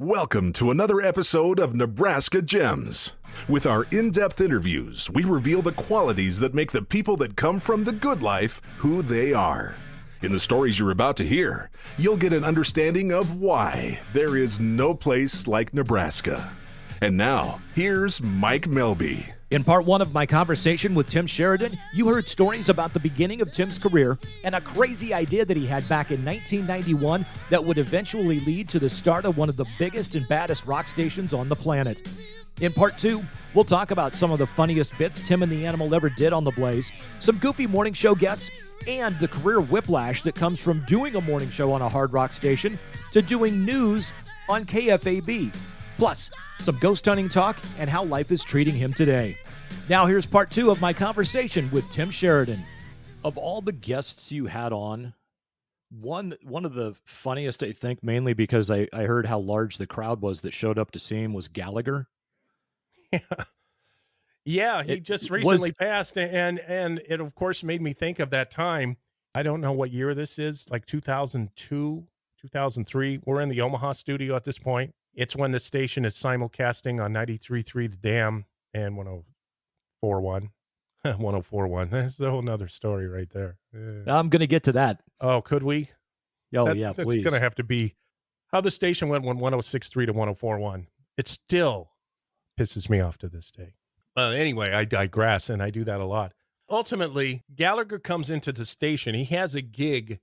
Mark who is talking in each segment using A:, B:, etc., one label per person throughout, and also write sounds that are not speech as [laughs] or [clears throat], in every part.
A: Welcome to another episode of Nebraska Gems. With our in depth interviews, we reveal the qualities that make the people that come from the good life who they are. In the stories you're about to hear, you'll get an understanding of why there is no place like Nebraska. And now, here's Mike Melby.
B: In part one of my conversation with Tim Sheridan, you heard stories about the beginning of Tim's career and a crazy idea that he had back in 1991 that would eventually lead to the start of one of the biggest and baddest rock stations on the planet. In part two, we'll talk about some of the funniest bits Tim and the Animal ever did on The Blaze, some goofy morning show guests, and the career whiplash that comes from doing a morning show on a hard rock station to doing news on KFAB. Plus, some ghost hunting talk and how life is treating him today. Now, here's part two of my conversation with Tim Sheridan. Of all the guests you had on, one one of the funniest, I think, mainly because I, I heard how large the crowd was that showed up to see him was Gallagher.
C: Yeah, [laughs] yeah he
B: It
C: just
B: was-
C: recently passed, and and it of course made me think of that time. I don't know what year this is, like 2002, 2003. We're in the Omaha studio at this point. It's when the station is simulcasting on 93.3 The Dam and oh 104.1. [laughs] 1041. That's a whole nother story right there. Yeah.
B: I'm going to get to that.
C: Oh, could we?
B: Oh,
C: that's,
B: yeah,
C: that's
B: please.
C: going to have to be how the station went when 1063 to 1041. It still pisses me off to this day. Uh, anyway, I digress, and I do that a lot. Ultimately, Gallagher comes into the station. He has a gig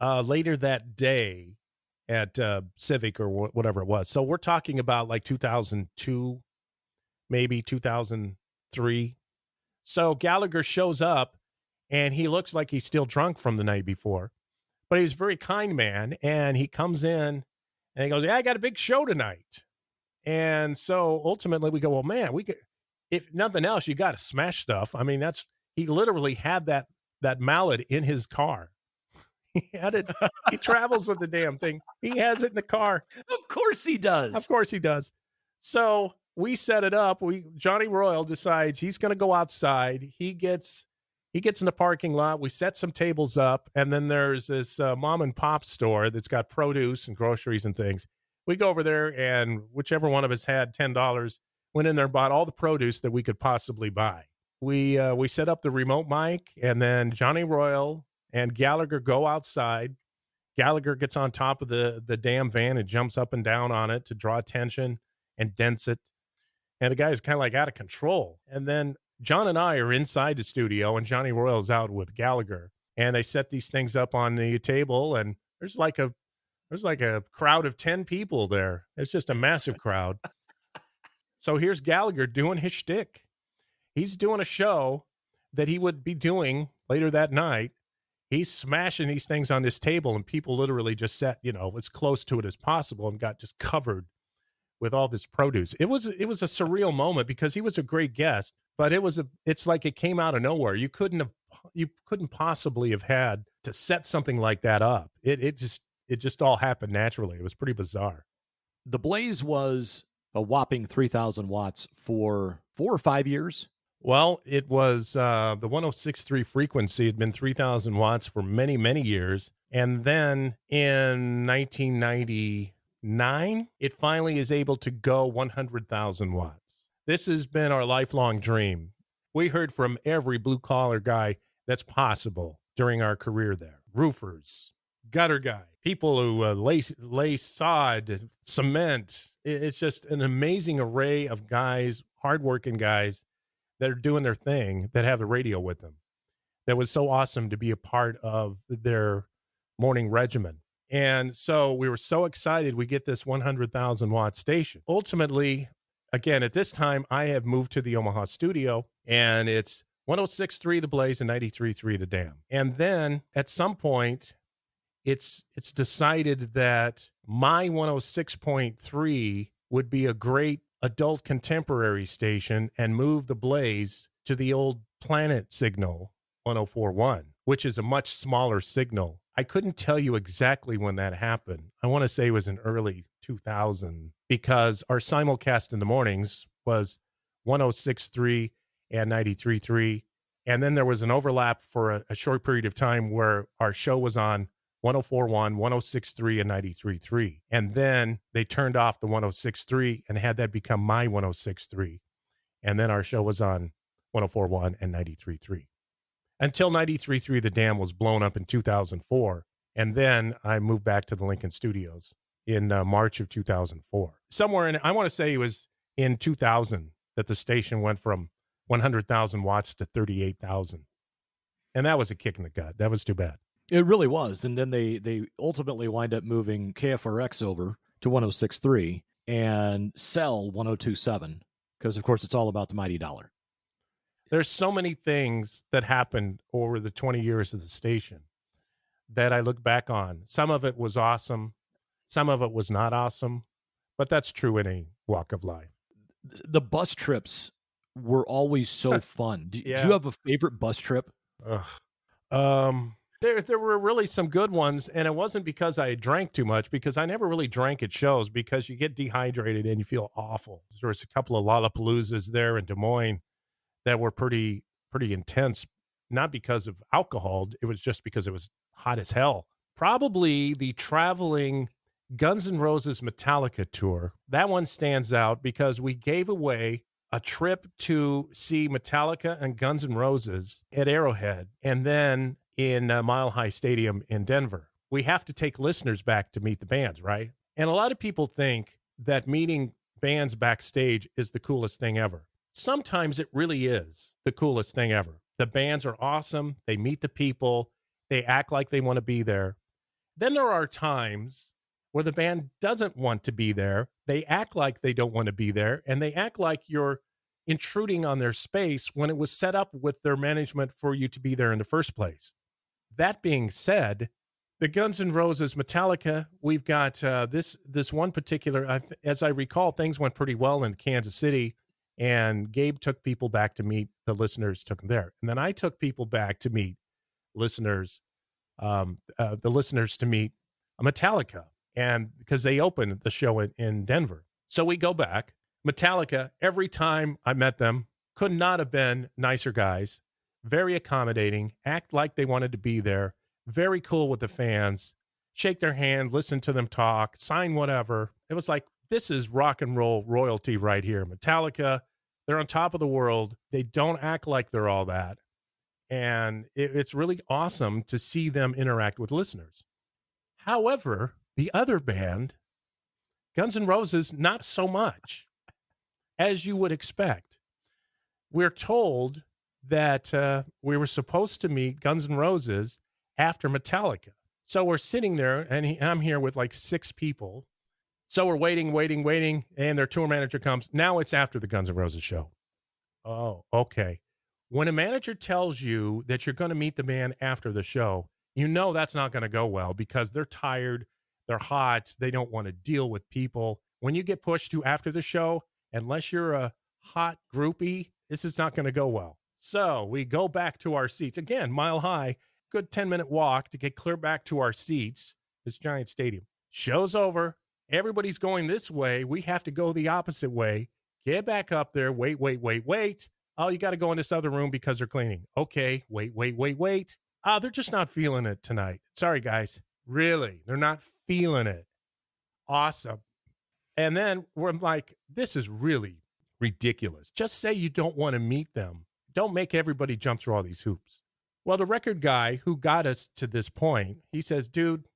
C: uh, later that day at uh, Civic or wh- whatever it was. So we're talking about like 2002, maybe 2003. So Gallagher shows up, and he looks like he's still drunk from the night before but he's a very kind man and he comes in and he goes yeah i got a big show tonight and so ultimately we go well man we could if nothing else you got to smash stuff i mean that's he literally had that that mallet in his car [laughs] he had it he travels with the damn thing he has it in the car
B: Of course he does.
C: of course he does. So we set it up. We Johnny Royal decides he's going to go outside. He gets he gets in the parking lot. We set some tables up, and then there's this uh, mom and pop store that's got produce and groceries and things. We go over there, and whichever one of us had ten dollars went in there and bought all the produce that we could possibly buy. We uh, we set up the remote mic, and then Johnny Royal and Gallagher go outside. Gallagher gets on top of the the damn van and jumps up and down on it to draw attention and dents it. And the guy's kind of like out of control. And then John and I are inside the studio, and Johnny Royal's out with Gallagher, and they set these things up on the table, and there's like a there's like a crowd of ten people there. It's just a massive crowd. So here's Gallagher doing his shtick. He's doing a show that he would be doing later that night. He's smashing these things on this table, and people literally just sat, you know, as close to it as possible and got just covered with all this produce. It was it was a surreal moment because he was a great guest, but it was a it's like it came out of nowhere. You couldn't have you couldn't possibly have had to set something like that up. It it just it just all happened naturally. It was pretty bizarre.
B: the Blaze was a whopping 3,000 watts for four or five years.
C: Well, it was uh, the 1063 frequency had been 3,000 watts for many, many years. And then in 1999, it finally is able to go 100,000 watts. This has been our lifelong dream. We heard from every blue collar guy that's possible during our career there roofers, gutter guy, people who uh, lay, lay sod, cement. It's just an amazing array of guys, hardworking guys that are doing their thing that have the radio with them. That was so awesome to be a part of their morning regimen. And so we were so excited we get this 100,000 watt station. Ultimately, again, at this time, I have moved to the Omaha studio and it's 106.3 The Blaze and 93.3 The Dam. And then at some point, it's it's decided that my 106.3 would be a great adult contemporary station and move the blaze to the old planet signal 1041 which is a much smaller signal i couldn't tell you exactly when that happened i want to say it was in early 2000 because our simulcast in the mornings was 1063 and 933 and then there was an overlap for a, a short period of time where our show was on 1041, 1063, and 93.3. And then they turned off the 1063 and had that become my 1063. And then our show was on 1041 and 93.3. Until 93.3, the dam was blown up in 2004. And then I moved back to the Lincoln studios in uh, March of 2004. Somewhere in, I want to say it was in 2000 that the station went from 100,000 watts to 38,000. And that was a kick in the gut. That was too bad.
B: It really was. And then they they ultimately wind up moving KFRX over to 1063 and sell 1027 because of course it's all about the mighty dollar.
C: There's so many things that happened over the 20 years of the station that I look back on. Some of it was awesome, some of it was not awesome, but that's true in a walk of life.
B: The bus trips were always so [laughs] fun. Do,
C: Yeah.
B: do you have a favorite bus trip?
C: Ugh. Um, there, there were really some good ones, and it wasn't because I drank too much, because I never really drank at shows because you get dehydrated and you feel awful. There was a couple of Lollapaloozas there in Des Moines that were pretty, pretty intense, not because of alcohol. It was just because it was hot as hell. Probably the traveling Guns N' Roses Metallica tour. That one stands out because we gave away a trip to see Metallica and Guns N' Roses at Arrowhead and then in uh, Mile High Stadium in Denver. We have to take listeners back to meet the bands, right? And a lot of people think that meeting bands backstage is the coolest thing ever. Sometimes it really is the coolest thing ever. The bands are awesome, they meet the people, they act like they want to be there. Then there are times where the band doesn't want to be there. They act like they don't want to be there, and they act like you're intruding on their space when it was set up with their management for you to be there in the first place. That being said, the Guns N' Roses Metallica, we've got uh, this this one particular. As I recall, things went pretty well in Kansas City, and Gabe took people back to meet the listeners. Took them there, and then I took people back to meet listeners, um, uh, the listeners to meet Metallica, and because they opened the show in, in Denver, so we go back. Metallica. Every time I met them, could not have been nicer guys. Very accommodating. Act like they wanted to be there. Very cool with the fans. Shake their hand, listen to them talk, sign whatever. It was like this is rock and roll royalty right here. Metallica. They're on top of the world. They don't act like they're all that. And it, it's really awesome to see them interact with listeners. However, the other band, Guns N' Roses, not so much, as you would expect. We're told that uh, we were supposed to meet Guns N' Roses after Metallica. So we're sitting there, and he, I'm here with like six people. So we're waiting, waiting, waiting, and their tour manager comes. Now it's after the Guns N' Roses show. Oh, okay. When a manager tells you that you're going to meet the band after the show, you know that's not going to go well because they're tired, they're hot, they don't want to deal with people. When you get pushed to after the show, unless you're a hot groupie, this is not going to go well. So we go back to our seats again, mile high, good 10 minute walk to get clear back to our seats. This giant stadium. Show's over. Everybody's going this way. We have to go the opposite way. Get back up there. Wait, wait, wait, wait. Oh, you got to go in this other room because they're cleaning. Okay, wait, wait, wait, wait. Oh, they're just not feeling it tonight. Sorry, guys. Really, they're not feeling it. Awesome. And then we're like, this is really ridiculous. Just say you don't want to meet them. Don't make everybody jump through all these hoops. Well, the record guy who got us to this point, he says, dude,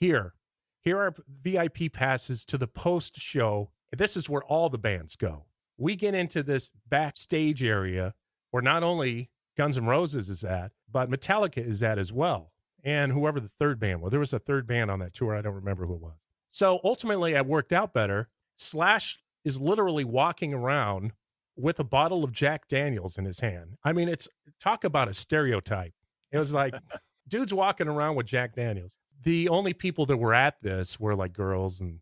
C: here, here are VIP passes to the post show. This is where all the bands go. We get into this backstage area where not only Guns N' Roses is at, but Metallica is at as well. And whoever the third band was, there was a third band on that tour. I don't remember who it was. So ultimately, I worked out better. Slash is literally walking around with a bottle of Jack Daniels in his hand. I mean, it's talk about a stereotype. It was like, [laughs] dude's walking around with Jack Daniels. The only people that were at this were like girls and,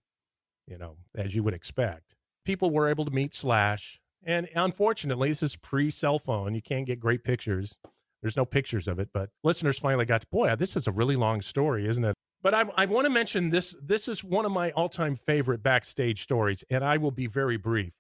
C: you know, as you would expect. People were able to meet Slash. And unfortunately, this is pre cell phone. You can't get great pictures. There's no pictures of it, but listeners finally got to, boy, this is a really long story, isn't it? But I, I want to mention this. This is one of my all time favorite backstage stories, and I will be very brief.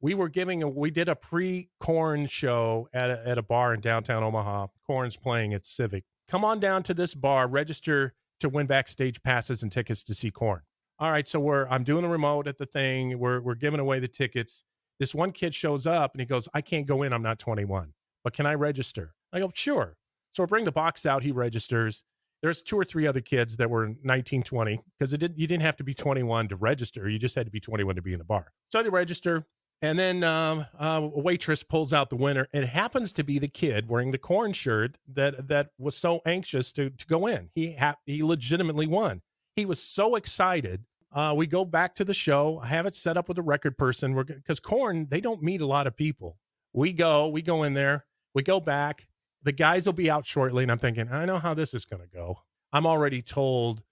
C: We were giving a, we did a pre Korn show at a, at a bar in downtown Omaha. Korn's playing at Civic. Come on down to this bar, register to win backstage passes and tickets to see Korn. All right, so we're I'm doing the remote at the thing. We're we're giving away the tickets. This one kid shows up and he goes, "I can't go in. I'm not 21, but can I register?" I go, "Sure." So I bring the box out. He registers. There's two or three other kids that were 19, 20 because it did, you didn't have to be 21 to register. You just had to be 21 to be in the bar. So they register. And then um, uh, a waitress pulls out the winner. It happens to be the kid wearing the Korn shirt that that was so anxious to to go in. He ha- he legitimately won. He was so excited. Uh, we go back to the show. I have it set up with a record person. Because Korn they don't meet a lot of people. We go, we go in there, we go back. The guys will be out shortly, and I'm thinking, I know how this is going to go. I'm already told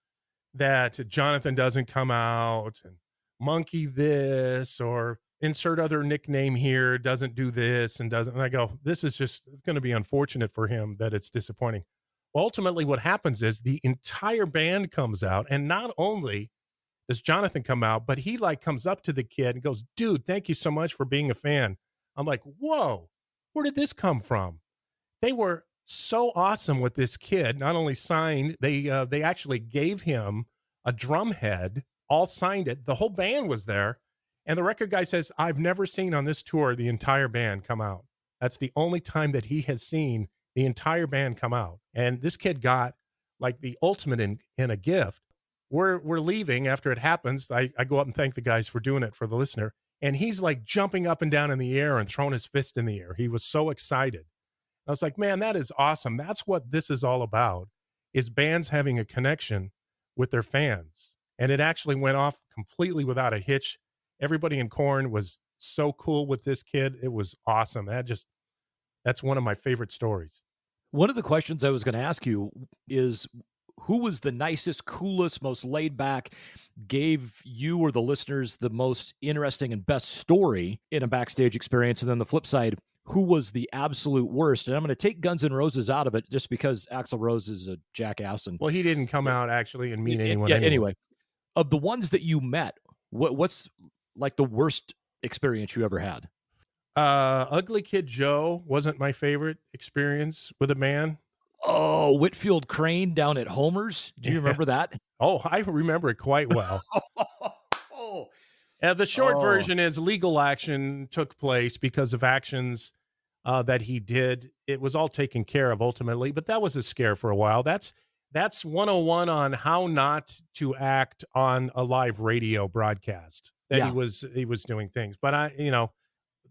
C: that Jonathan doesn't come out and Munky this or insert other nickname here doesn't do this and doesn't and i go this is just going to be unfortunate for him that it's disappointing. Well, ultimately what happens is the entire band comes out and not only does jonathan come out but he like comes up to the kid and goes dude thank you so much for being a fan. I'm like whoa where did this come from? They were so awesome with this kid not only signed they uh, they actually gave him a drum head all signed it the whole band was there and the record guy says, I've never seen on this tour the entire band come out. That's the only time that he has seen the entire band come out. And this kid got like the ultimate in, in a gift. We're, we're leaving after it happens. I, I go up and thank the guys for doing it for the listener. And he's like jumping up and down in the air and throwing his fist in the air. He was so excited. I was like, man, that is awesome. That's what this is all about is bands having a connection with their fans. And it actually went off completely without a hitch everybody in Korn was so cool with this kid. It was awesome. That just that's one of my favorite stories.
B: One of the questions I was going to ask you is who was the nicest, coolest, most laid back, gave you or the listeners the most interesting and best story in a backstage experience? And then the flip side, who was the absolute worst? And I'm going to take Guns N' Roses out of it just because Axl Rose is a jackass. And
C: well, he didn't come out actually and meet anyone.
B: Yeah,
C: anyway.
B: anyway. Of the ones that you met, what, what's like the worst experience you ever had?
C: Uh, Ugly Kid Joe wasn't my favorite experience with a man.
B: Oh, Whitfield Crane down at Homer's. Do you remember that? [laughs]
C: oh, I remember it quite well. oh. [laughs] Uh, the short oh. version is legal action took place because of actions uh, that he did. It was all taken care of ultimately, but that was a scare for a while. That's that's 101 on how not to act on a live radio broadcast that yeah. he was he was doing things. But I, you know,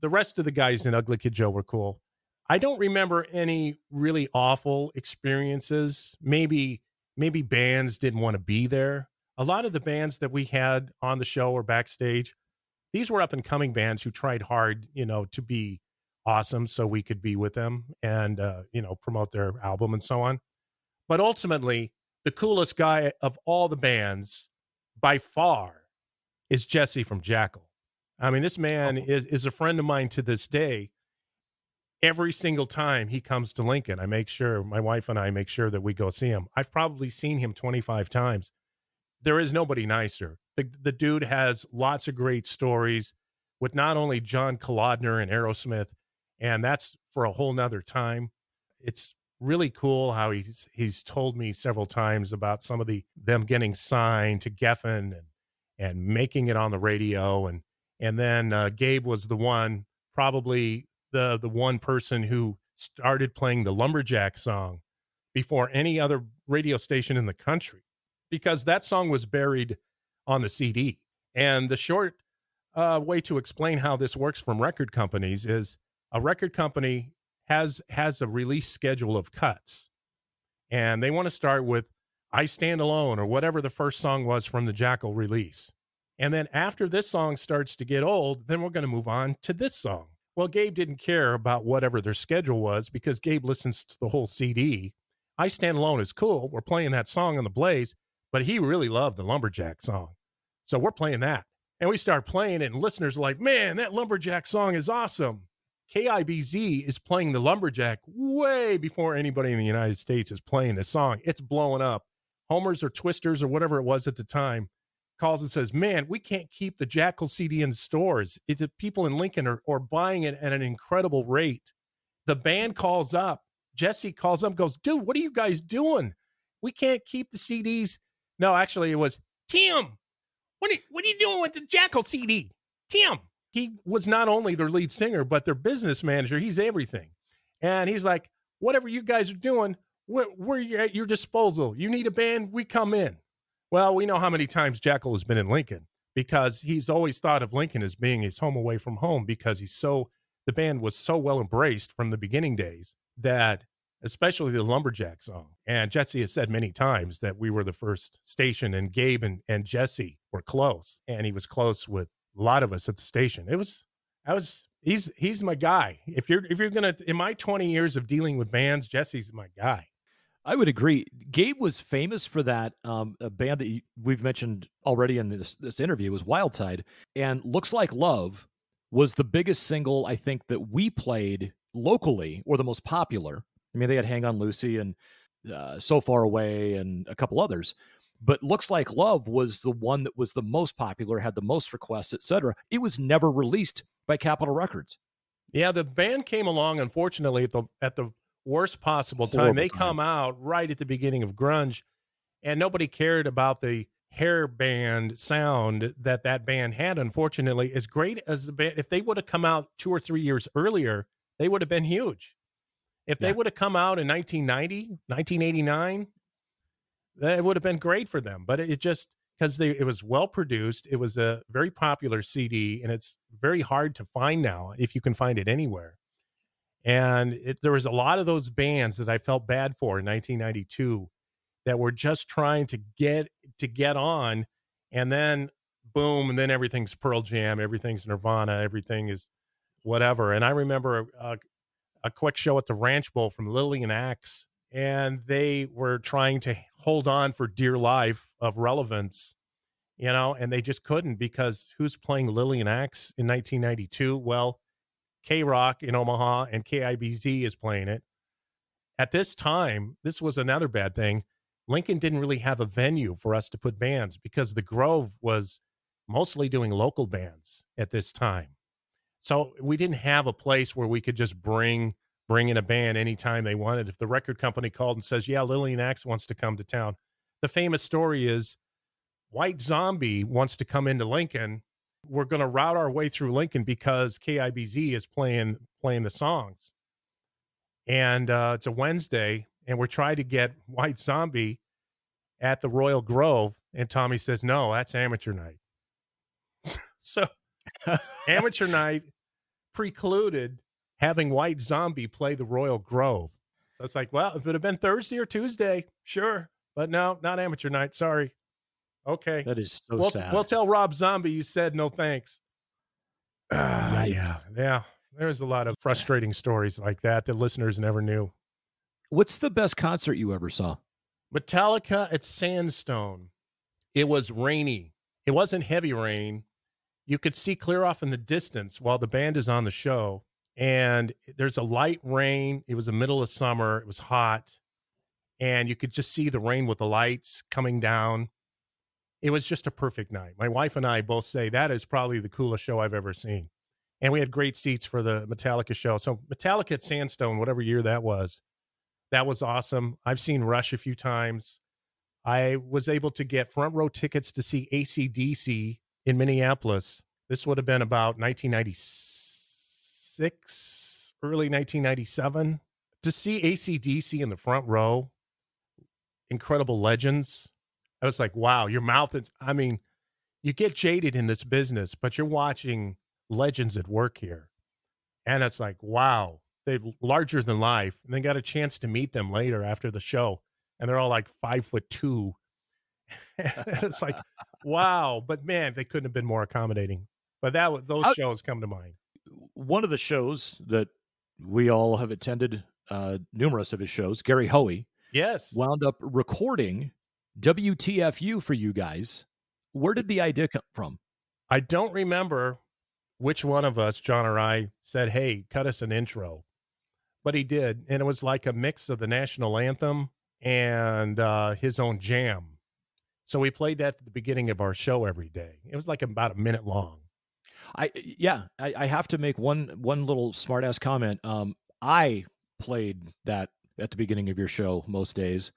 C: the rest of the guys in Ugly Kid Joe were cool. I don't remember any really awful experiences. Maybe maybe bands didn't want to be there. A lot of the bands that we had on the show or backstage, these were up and coming bands who tried hard, you know, to be awesome so we could be with them and uh, you know promote their album and so on. But ultimately, the coolest guy of all the bands by far is Jesse from Jackyl. I mean, this man oh. is, is a friend of mine to this day. Every single time he comes to Lincoln, I make sure, my wife and I make sure that we go see him. I've probably seen him 25 times. There is nobody nicer. The, the dude has lots of great stories with not only John Kalodner and Aerosmith, and that's for a whole nother time. It's really cool how he's he's told me several times about some of the them getting signed to Geffen and and making it on the radio. And and then uh, Gabe was the one probably the the one person who started playing the lumberjack song before any other radio station in the country because that song was buried on the CD and the short uh, way to explain how this works from record companies is a record company has has a release schedule of cuts and they want to start with I Stand Alone or whatever the first song was from the Jackyl release. And then after this song starts to get old, then we're going to move on to this song. Well, Gabe didn't care about whatever their schedule was because Gabe listens to the whole CD. I Stand Alone is cool. We're playing that song on the Blaze, but he really loved the Lumberjack song. So we're playing that. And we start playing it, and listeners are like, man, that Lumberjack song is awesome. KIBZ is playing the Lumberjack way before anybody in the United States is playing this song. It's blowing up. Homers or Twisters or whatever it was at the time calls and says, "Man, we can't keep the Jackyl CD in stores. It's people in Lincoln are, are buying it at an incredible rate." The band calls up. Jesse calls up, goes, "Dude, what are you guys doing?" we can't keep the CDs. No, actually, it was Tim. What are, what are you doing with the Jackyl CD? Tim. He was not only their lead singer, but their business manager. He's everything. And he's like, whatever you guys are doing, we're, we're at your disposal. You need a band, we come in. Well, we know how many times Jackyl has been in Lincoln because he's always thought of Lincoln as being his home away from home because he's so, the band was so well embraced from the beginning days that especially the lumberjack song. And Jesse has said many times that we were the first station, and Gabe and, and Jesse were close, and he was close with a lot of us at the station. It was, I was, he's he's my guy. If you're if you're gonna, in my 20 years of dealing with bands, Jesse's my guy.
B: I would agree. Gabe was famous for that. Um, a band that we've mentioned already in this, this interview was Wildside, and "Looks Like Love" was the biggest single I think that we played locally, or the most popular. I mean, they had "Hang On Lucy" and uh, "So Far Away" and a couple others, but "Looks Like Love" was the one that was the most popular, had the most requests, etc. It was never released by Capitol Records.
C: Yeah, the band came along, unfortunately, at the at the worst possible time. They time. come out right at the beginning of grunge, and nobody cared about the hair band sound that that band had. Unfortunately, as great as the band, if they would have come out two or three years earlier, they would have been huge. If they would have come out in 1990, 1989, that would have been great for them. But it just because it was well produced, it was a very popular CD, and it's very hard to find now if you can find it anywhere. And it, there was a lot of those bands that I felt bad for in 1992 that were just trying to get to get on, and then boom, and then everything's Pearl Jam, everything's Nirvana, everything is whatever. And I remember a, a quick show at the Ranch Bowl from Lillian Axe, and they were trying to hold on for dear life of relevance, you know, and they just couldn't because who's playing Lillian Axe in 1992? Well, K Rock in Omaha and KIBZ is playing it. At this time, this was another bad thing. Lincoln didn't really have a venue for us to put bands because the Grove was mostly doing local bands at this time. So we didn't have a place where we could just bring bring in a band anytime they wanted. If the record company called and says, "Yeah, Lillian Axe wants to come to town," the famous story is White Zombie wants to come into Lincoln we're going to route our way through Lincoln because KIBZ is playing playing the songs, and uh, it's a Wednesday, and we're trying to get White Zombie at the Royal Grove, and Tommy says, "No, that's amateur night." [laughs] so, [laughs] amateur night precluded having White Zombie play the Royal Grove. So it's like, well, if it had been Thursday or Tuesday, sure, but no, not amateur night. Sorry. Okay.
B: That is so
C: we'll,
B: sad.
C: We'll tell Rob Zombie you said no thanks. [sighs] Uh, yeah. Yeah. There's a lot of frustrating stories like that that listeners never knew.
B: What's the best concert you ever saw?
C: Metallica at Sandstone. It was rainy. It wasn't heavy rain. You could see clear off in the distance while the band is on the show. And there's a light rain. It was the middle of summer. It was hot. And you could just see the rain with the lights coming down it was just a perfect night. My wife and I both say that is probably the coolest show I've ever seen. And we had great seats for the Metallica show. So Metallica at Sandstone, whatever year that was, that was awesome. I've seen Rush a few times. I was able to get front row tickets to see ACDC in Minneapolis. This would have been about 1996, early 1997. To see ACDC in the front row, incredible legends. I was like, wow, your mouth is, I mean, you get jaded in this business, but you're watching legends at work here. And it's like, wow, they're larger than life. And then got a chance to meet them later after the show. And they're all like five foot two. [laughs] it's like, [laughs] wow. But man, they couldn't have been more accommodating. But that those shows come to mind.
B: One of the shows that we all have attended, uh, numerous of his shows, Gary Hoey,
C: yes,
B: wound up recording WTFU for you guys. Where did the idea come from?
C: I don't remember which one of us, John or I, said, Hey, cut us an intro. But he did. And it was like a mix of the national anthem and uh, his own jam. So we played that at the beginning of our show every day. It was like about a minute long.
B: I yeah, I, I have to make one one little smartass comment. Um, I played that at the beginning of your show most days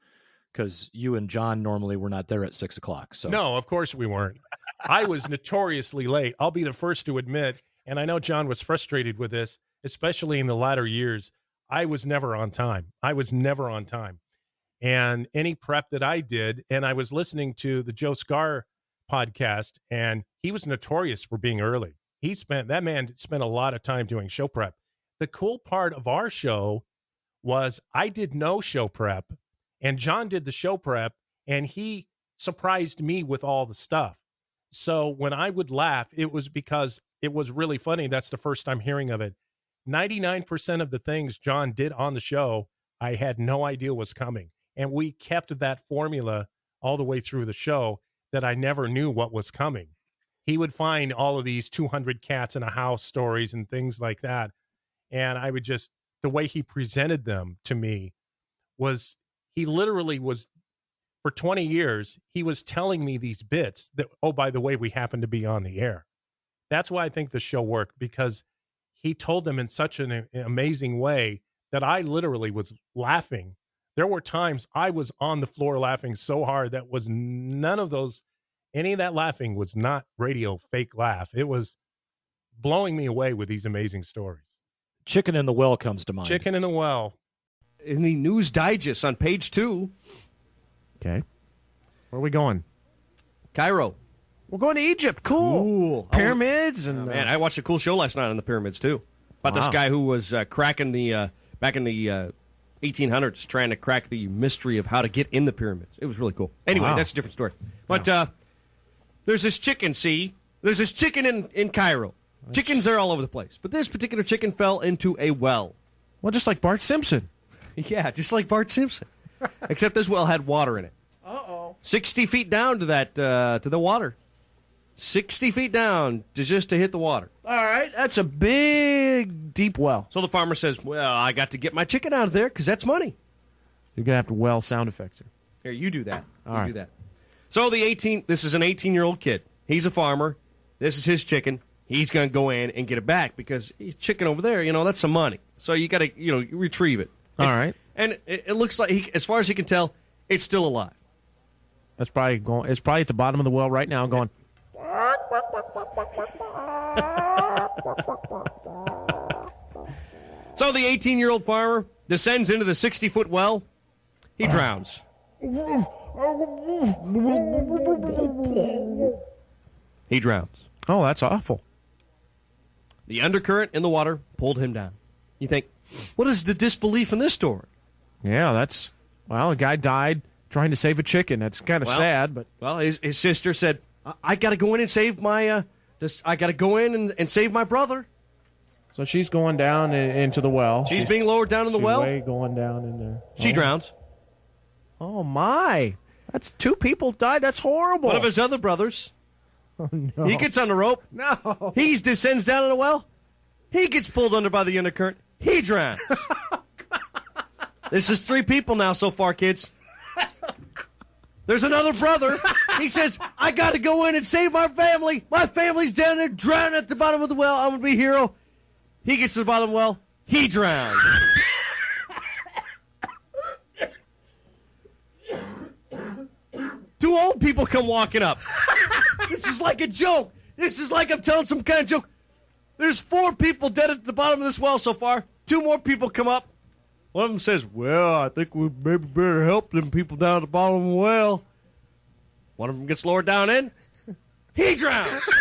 B: because you and John normally were not there at six o'clock. So
C: No, of course we weren't. I was [laughs] notoriously late. I'll be the first to admit, and I know John was frustrated with this, especially in the latter years. I was never on time. I was never on time. And any prep that I did, and I was listening to the Joe Scar podcast, and he was notorious for being early. He spent that man spent a lot of time doing show prep. The cool part of our show was I did no show prep, and John did the show prep, and he surprised me with all the stuff. So when I would laugh, it was because it was really funny. That's the first time hearing of it. 99% of the things John did on the show, I had no idea was coming. And we kept that formula all the way through the show that I never knew what was coming. He would find all of these 200 cats in a house stories and things like that. And I would just, the way he presented them to me was he literally was for 20 years, he was telling me these bits that, oh, by the way, we happen to be on the air. That's why I think the show worked because he told them in such an amazing way that I literally was laughing. There were times I was on the floor laughing so hard that was none of those, any of that laughing was not radio fake laugh. It was blowing me away with these amazing stories.
B: Chicken in the Well comes to mind.
C: Chicken in the Well.
D: In the News Digest on page two,
E: Okay. Where are we going?
D: Cairo.
E: We're going to Egypt. Cool.
D: Ooh.
E: Pyramids and
D: Oh,
E: uh,
D: man, I watched a cool show last night on the pyramids too. About
E: Wow.
D: this guy who was uh, cracking the uh, back in the uh, 1800s, trying to crack the mystery of how to get in the pyramids. It was really cool. Anyway,
E: Wow.
D: that's a different story. But uh, there's this chicken. See, there's this chicken in in Cairo. Chickens are all over the place, but this particular chicken fell into a well.
E: well, just like Bart Simpson. [laughs]
D: Yeah, just like Bart Simpson, [laughs] except this well had water in it. Uh oh. Sixty feet down to that uh, to the water. Sixty feet down to just to hit the water.
E: All right, that's a big, deep well.
D: So the farmer says, "Well, I got to get my chicken out of there because that's money."
E: You're gonna have to well sound effects here.
D: Here, you do that.
E: All
D: you
E: right.
D: do that. So the eighteen. This is an eighteen-year-old kid. He's a farmer. This is his chicken. He's going to go in and get it back because his chicken over there, you know, that's some money. So you got to, you know, retrieve it.
E: All
D: And-
E: right.
D: And it, it looks like, he, as far as he can tell, it's still alive.
E: That's probably going. It's probably at the bottom of the well right now, going.
D: So the 18 year old farmer descends into the 60 foot well. He drowns. [laughs] He drowns.
E: Oh, that's awful.
D: The undercurrent in the water pulled him down. You think, what is the disbelief in this story?
E: Yeah, that's well. A guy died trying to save a chicken. That's kind of
D: Well-
E: sad, but
D: Well, his, his sister said, I, I got to go in and save my, uh, this, I got to go in and, and save my brother.
E: so she's going down in, into the well.
D: She's being lowered down in the
E: she's
D: well.
E: way going down in there.
D: She
E: oh.
D: drowns.
E: Oh my! That's two people died. That's horrible.
D: One of his other brothers,
E: Oh, no.
D: he gets on the rope.
E: no.
D: He descends down in the well. He gets pulled under by the undercurrent. He drowns. [laughs] Oh, this is three people now so far, kids. There's another brother. He says, I got to go in and save my family. My family's down there drowning at the bottom of the well. I'm going to be a hero. He gets to the bottom of the well. He drowns. [laughs] Two old people come walking up. [laughs] This is like a joke. This is like I'm telling some kind of joke. There's four people dead at the bottom of this well so far. Two more people come up. One of them says, Well, I think we maybe better help them people down at the bottom of the well. One of them gets lowered down in. He drowns. [laughs]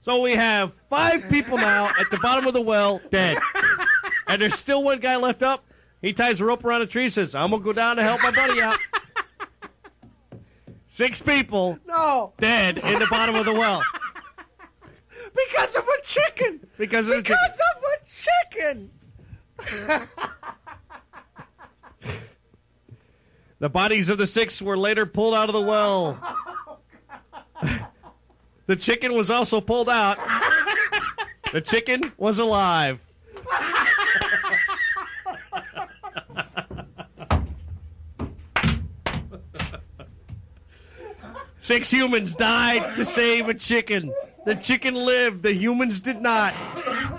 D: so we have five people now at the bottom of the well dead. And there's still one guy left up. He ties a rope around a tree says, I'm going to go down to help my buddy out. [laughs] Six people
E: No,
D: dead in the bottom of the well
E: because of a chicken.
D: because of
E: Because
D: chicken.
E: of a chicken.
D: The bodies of the six were later pulled out of the well. Oh, [laughs] the chicken was also pulled out. The chicken was alive. [laughs] Six humans died to save a chicken. The chicken lived. The humans did not.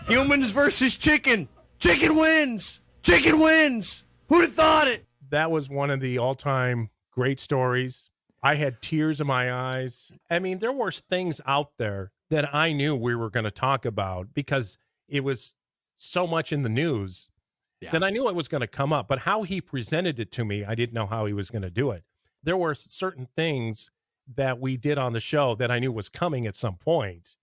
D: Humans versus chicken. Chicken wins. Chicken wins. Who'd have thought it?
C: That was one of the all time great stories. I had tears in my eyes. I mean, there were things out there that I knew we were going to talk about because it was so much in the news
B: Yeah.
C: that I knew it was going to come up. But how he presented it to me, I didn't know how he was going to do it. There were certain things that we did on the show that I knew was coming at some point,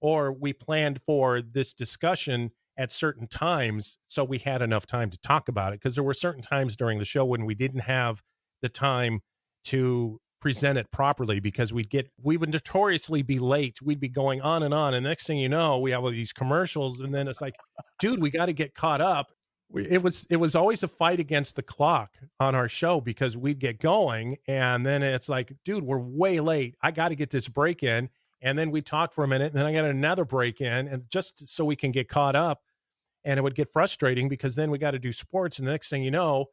C: or we planned for this discussion at certain times so we had enough time to talk about it because there were certain times during the show when we didn't have the time to present it properly because we'd get we would notoriously be late. We'd be going on and on and next thing you know we have all these commercials and then it's like dude we got to get caught up it was it was always a fight against the clock on our show because we'd get going and then it's like dude we're way late. I got to get this break in. And then we talk for a minute and then i got another break in and just so we can get caught up. And it would get frustrating because then we got to do sports and the next thing you know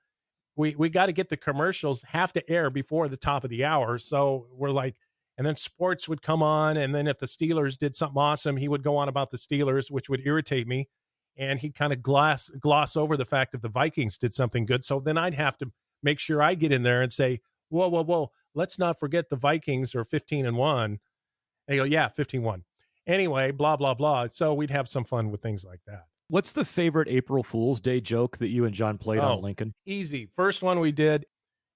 C: we we got to get the commercials have to air before the top of the hour. So we're like and then sports would come on and then if the steelers did something awesome he would go on about the steelers which would irritate me and he'd kind of gloss gloss over the fact that the vikings did something good so then i'd have to make sure i get in there and say whoa whoa whoa let's not forget the vikings are 15 and 1 they go yeah 15 1 anyway blah blah blah so we'd have some fun with things like that
B: What's the favorite April Fool's Day joke that you and John played
C: Oh.
B: on Lincoln?
C: Easy. First one we did,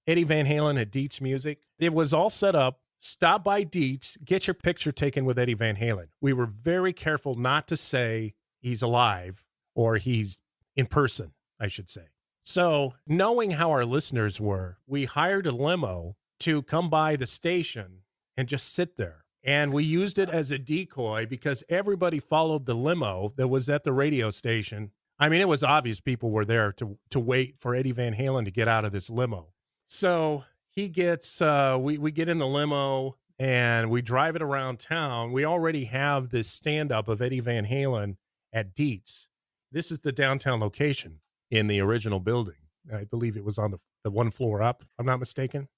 C: Eddie Van Halen at Dietz Music. It was all set up. Stop by Dietz, get your picture taken with Eddie Van Halen. We were very careful not to say he's alive or he's in person, I should say. So, knowing how our listeners were, we hired a limo to come by the station and just sit there. And we used it as a decoy because everybody followed the limo that was at the radio station. I mean, it was obvious people were there to to wait for Eddie Van Halen to get out of this limo. So he gets, uh, we we get in the limo and we drive it around town. We already have this stand up of Eddie Van Halen at Dietz. This is the downtown location in the original building. I believe it was on the, the one floor up, if I'm not mistaken.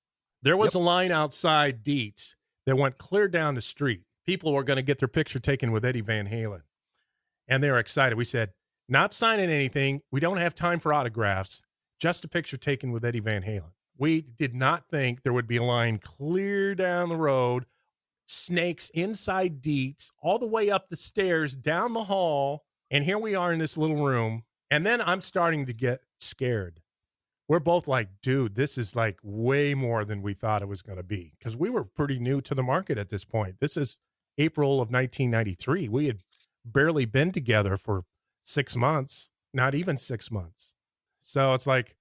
C: There was a line outside Dietz that went clear down the street. People were going to get their picture taken with Eddie Van Halen. And they were excited. We said, not signing anything. We don't have time for autographs, just a picture taken with Eddie Van Halen. We did not think there would be a line clear down the road, snakes inside Dietz, all the way up the stairs, down the hall. And here we are in this little room. And then I'm starting to get scared. We're both like, dude, this is like way more than we thought it was going to be because we were pretty new to the market at this point. This is April of 1993. We had barely been together for six months, not even six months. So it's like,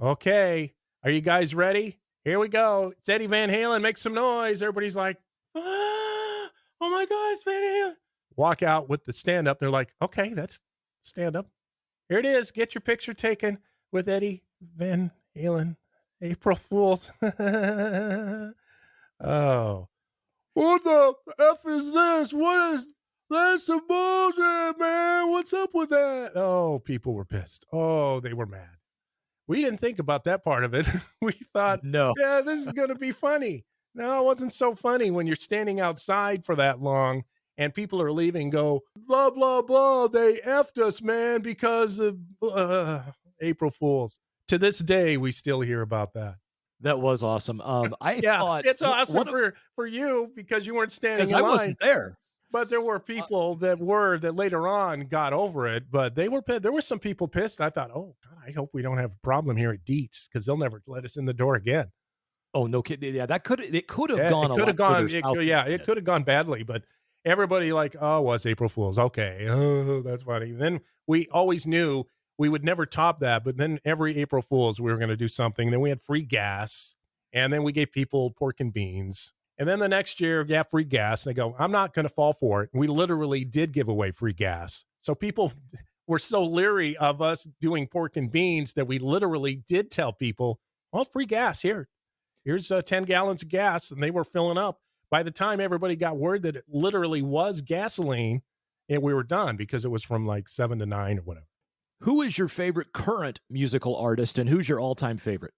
C: okay, are you guys ready? Here we go. It's Eddie Van Halen. Make some noise. Everybody's like, ah, oh my God, it's Van Halen. Walk out with the stand up. They're like, okay, that's stand up. Here it is. Get your picture taken with Eddie Van Halen. April Fools. [laughs] oh. What the F is this? What is that's some bullshit, man. What's up with that? Oh, people were pissed. Oh, they were mad. We didn't think about that part of it. [laughs] we thought,
B: No. [laughs]
C: yeah, this is going to be funny. No, it wasn't so funny when you're standing outside for that long and people are leaving, go, blah, blah, blah. They effed us, man, because of uh, April Fools. To this day, we still hear about that.
B: That was awesome. Um, I [laughs]
C: Yeah,
B: thought
C: it's awesome
B: what-
C: for, for you because you weren't standing in
B: I
C: line.
B: wasn't there.
C: But there were people that were that later on got over it. But they were there were some people pissed. I thought, oh God, I hope we don't have a problem here at Dietz because they'll never let us in the door again.
B: Oh no, kid. Yeah, that could it could have
C: Yeah,
B: gone.
C: it could have gone. It,
B: south
C: could-
B: than
C: yeah,
B: it
C: could have gone badly. But everybody like, oh, was April Fools. Okay, [laughs] oh, that's funny. Then we always knew we would never top that. But then every April Fools, we were going to do something. Then we had free gas, and then we gave people pork and beans. And then the next year, yeah, free gas. And they go, I'm not going to fall for it. We literally did give away free gas. So people [laughs] were so leery of us doing pork and beans that we literally did tell people, well, free gas here. Here's uh, 10 gallons of gas. And they were filling up. By the time everybody got word that it literally was gasoline, and we were done because it was from like seven to nine or whatever.
B: Who is your favorite current musical artist, and who's your all-time favorite?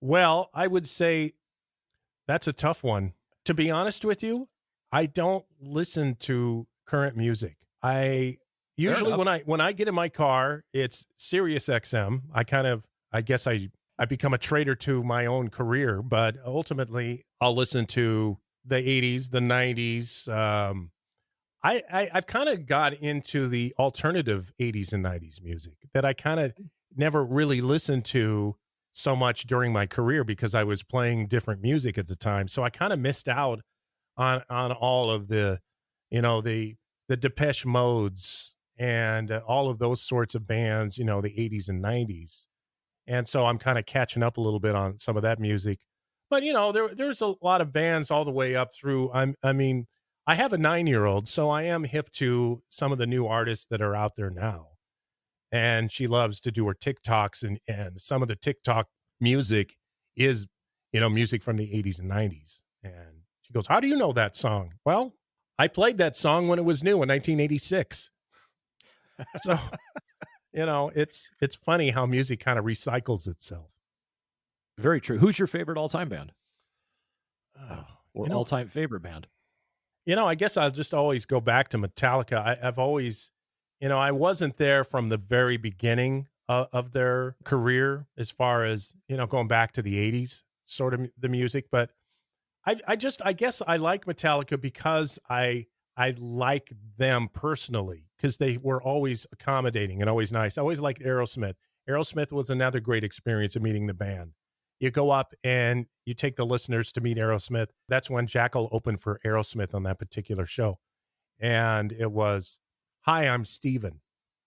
C: Well, I would say that's a tough one. To be honest with you, I don't listen to current music. I Usually when I when I get in my car, it's Sirius XM. I kind of I guess I I become a traitor to my own career, but ultimately I'll listen to the 80s, the 90s. Um, I, I I've kind of got into the alternative 80s and 90s music that I kind of never really listened to so much during my career because I was playing different music at the time. So I kind of missed out on on all of the you know the the Depeche Modes and uh, all of those sorts of bands, you know, the 80s and 90s. And so I'm kind of catching up a little bit on some of that music. But you know, there there's a lot of bands all the way up through I'm I mean, I have a 9-year-old, so I am hip to some of the new artists that are out there now. And she loves to do her TikToks and and some of the TikTok music is, you know, music from the 80s and 90s. And she goes, "How do you know that song?" Well, I played that song when it was new in 1986. so, [laughs] you know, it's it's funny how music kind of recycles itself.
B: Very true. Who's your favorite all-time band
C: Oh,
B: or
C: You know-
B: all-time favorite band?
C: you know, I guess I'll just always go back to Metallica. I, I've always, you know, I wasn't there from the very beginning of, of their career as far as you know going back to the '80s, sort of the music, but I, I just, I guess I like Metallica because I, I like them personally because they were always accommodating and always nice. I always liked Aerosmith. Aerosmith was another great experience of meeting the band. You go up and you take the listeners to meet Aerosmith. That's when Jackyl opened for Aerosmith on that particular show. And it was, Hi, I'm Steven.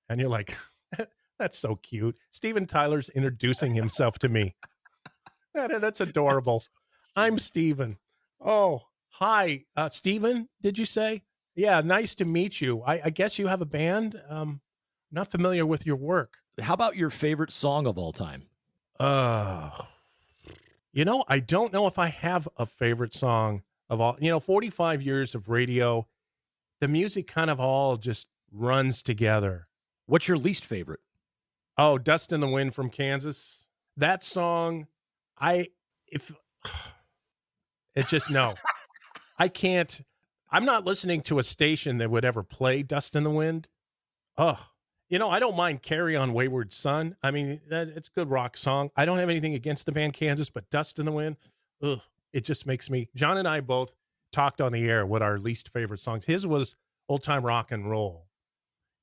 C: And you're like, [laughs] That's so cute. Steven Tyler's introducing himself to me. [laughs] That- that's adorable. I'm Steven. Oh, hi, uh, Steven, did you say? Yeah, nice to meet you. I, I guess you have a band. Um, not familiar with your work.
B: How about your favorite song of all time?
C: Uh, you know, I don't know if I have a favorite song of all. You know, 45 years of radio, the music kind of all just runs together.
B: What's your least favorite?
C: Oh, Dust in the Wind from Kansas. That song, I, if, [sighs] it just, no. I can't, I'm not listening to a station that would ever play Dust in the Wind. Oh, you know, I don't mind Carry On Wayward Son. I mean, that, it's a good rock song. I don't have anything against the band Kansas, but Dust in the Wind, ugh, it just makes me. John and I both talked on the air what our least favorite songs. His was old time rock and roll,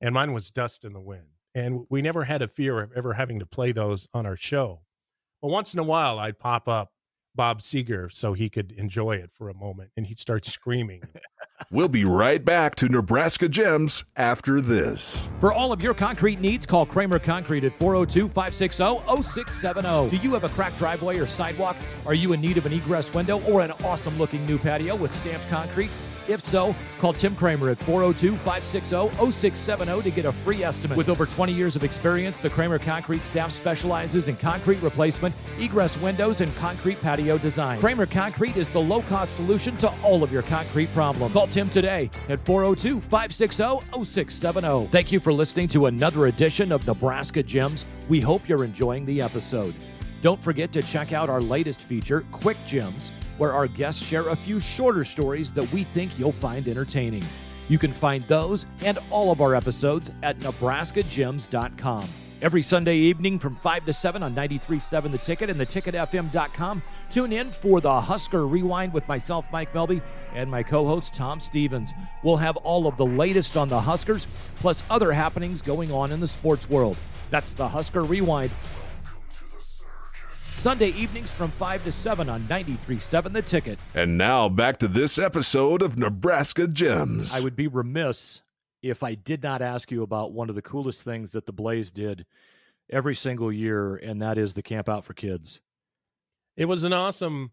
C: and mine was Dust in the Wind. And we never had a fear of ever having to play those on our show. But once in a while, I'd pop up Bob Seger so he could enjoy it for a moment, and he'd start screaming. [laughs]
A: We'll be right back to Nebraska Gems after this.
B: For all of your concrete needs, call Kramer Concrete at 402 560 0670. Do you have a cracked driveway or sidewalk? Are you in need of an egress window or an awesome looking new patio with stamped concrete? If so, call Tim Kramer at 402 560 0670 to get a free estimate. With over 20 years of experience, the Kramer Concrete staff specializes in concrete replacement, egress windows, and concrete patio design. Kramer Concrete is the low cost solution to all of your concrete problems. Call Tim today at 402 560 0670. Thank you for listening to another edition of Nebraska Gems. We hope you're enjoying the episode. Don't forget to check out our latest feature, Quick Gems, where our guests share a few shorter stories that we think you'll find entertaining. You can find those and all of our episodes at nebraskagems.com. Every Sunday evening from 5 to 7 on 93.7 The Ticket and theticketfm.com. Tune in for the Husker Rewind with myself, Mike Melby, and my co host, Tom Stevens. We'll have all of the latest on the Huskers, plus other happenings going on in the sports world. That's the Husker Rewind. Sunday evenings from 5 to 7 on 93.7 The Ticket.
A: And now back to this episode of Nebraska Gems.
B: I would be remiss if I did not ask you about one of the coolest things that the Blaze did every single year, and that is the Camp Out for Kids.
C: It was an awesome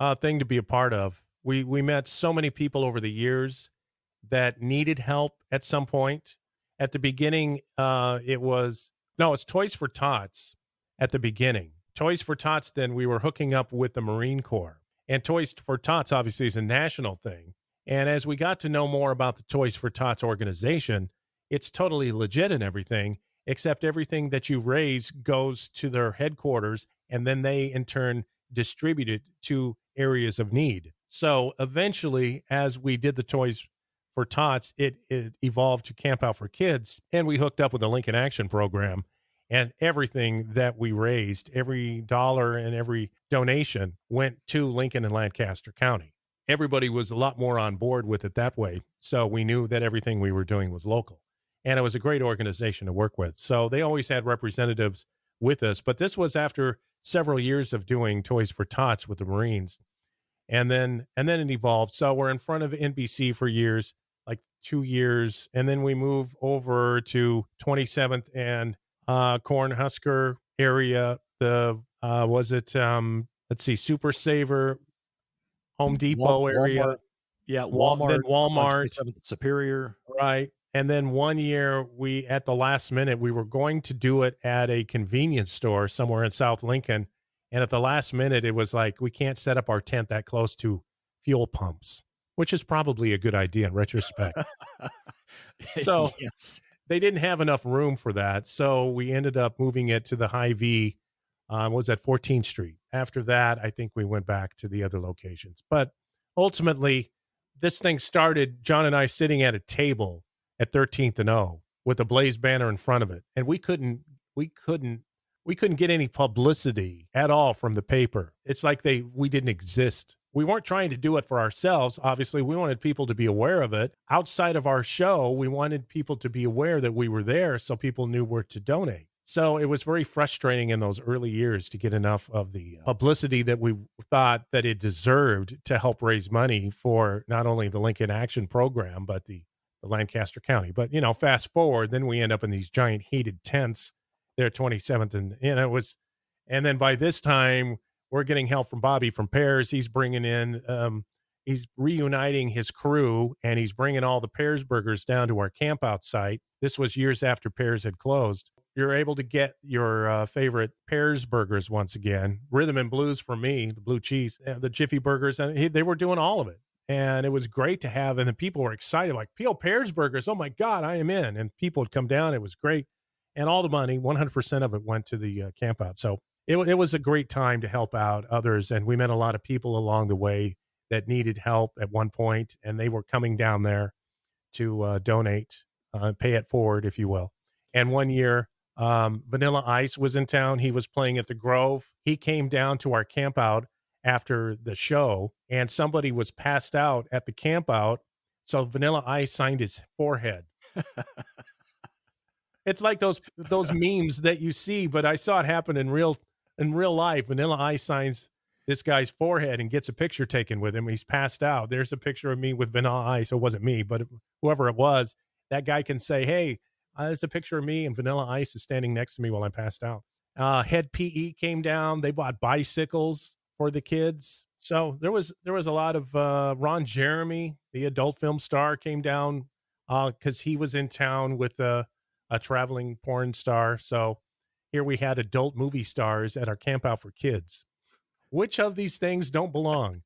C: uh, thing to be a part of. We we met so many people over the years that needed help at some point. At the beginning, uh, it was no, it's Toys for Tots. At the beginning, Toys for Tots. Then we were hooking up with the Marine Corps, and Toys for Tots obviously is a national thing. And as we got to know more about the Toys for Tots organization, it's totally legit and everything, except everything that you raise goes to their headquarters, and then they in turn distribute it to areas of need. So eventually, as we did the Toys for Tots, it, it evolved to Camp Out for Kids. And we hooked up with the Lincoln Action Program. And everything that we raised, every dollar and every donation went to Lincoln and Lancaster County. Everybody was a lot more on board with it that way. So we knew that everything we were doing was local. And it was a great organization to work with. So they always had representatives with us. But this was after several years of doing Toys for Tots with the Marines. And then and then it evolved. So we're in front of NBC for years, like two years. And then we move over to 27th and uh, Cornhusker area. The uh, was it? Um, let's see, Super Saver, Home Depot
B: Wal-
C: area,
B: Yeah, Walmart.
C: then Walmart.
B: Superior.
C: right? And then one year, we at the last minute, we were going to do it at a convenience store somewhere in South Lincoln, and at the last minute, it was like we can't set up our tent that close to fuel pumps, which is probably a good idea in retrospect. [laughs] So-
B: yes.
C: They didn't have enough room for that, so we ended up moving it to the Hy-Vee. Uh, was at 14th Street. After that, I think we went back to the other locations. But ultimately, this thing started. John and I sitting at a table at 13th and O with a Blaze banner in front of it, and we couldn't, we couldn't, we couldn't get any publicity at all from the paper. It's like they we didn't exist. We weren't trying to do it for ourselves. Obviously, we wanted people to be aware of it. Outside of our show, we wanted people to be aware that we were there so people knew where to donate. So it was very frustrating in those early years to get enough of the uh, publicity that we thought that it deserved to help raise money for not only the Lincoln Action Program, but the, the Lancaster County. But, you know, fast forward, then we end up in these giant heated tents there at 27th. And, and it was, and then by this time, we're getting help from Bobby from Pears. He's bringing in, um, he's reuniting his crew and he's bringing all the Pears burgers down to our campout site. This was years after Pears had closed. You're able to get your uh, favorite Pears burgers once again. Rhythm and Blues for me, the blue cheese, uh, the Jiffy burgers, and he, they were doing all of it. And it was great to have. And the people were excited, like, Peel Pears burgers. Oh my God, I am in. And people would come down. It was great. And all the money, 100% of it went to the uh, campout. So it, it was a great time to help out others. And we met a lot of people along the way that needed help at one point, and they were coming down there to uh, donate, uh, pay it forward, if you will. And one year, um, Vanilla Ice was in town. He was playing at the Grove. He came down to our camp out after the show, and somebody was passed out at the camp out. So Vanilla Ice signed his forehead. [laughs] it's like those those memes that you see, but I saw it happen in real in real life. Vanilla Ice signs this guy's forehead and gets a picture taken with him. He's passed out. There's a picture of me with Vanilla Ice. It wasn't me, but whoever it was, that guy can say, "Hey, uh, there's a picture of me and Vanilla Ice is standing next to me while I'm passed out." Uh, Hed PE came down. They bought bicycles for the kids. So there was there was a lot of uh, Ron Jeremy, the adult film star, came down because he was in town with a, a traveling porn star. So here we had adult movie stars at our camp out for kids. Which of these things don't belong?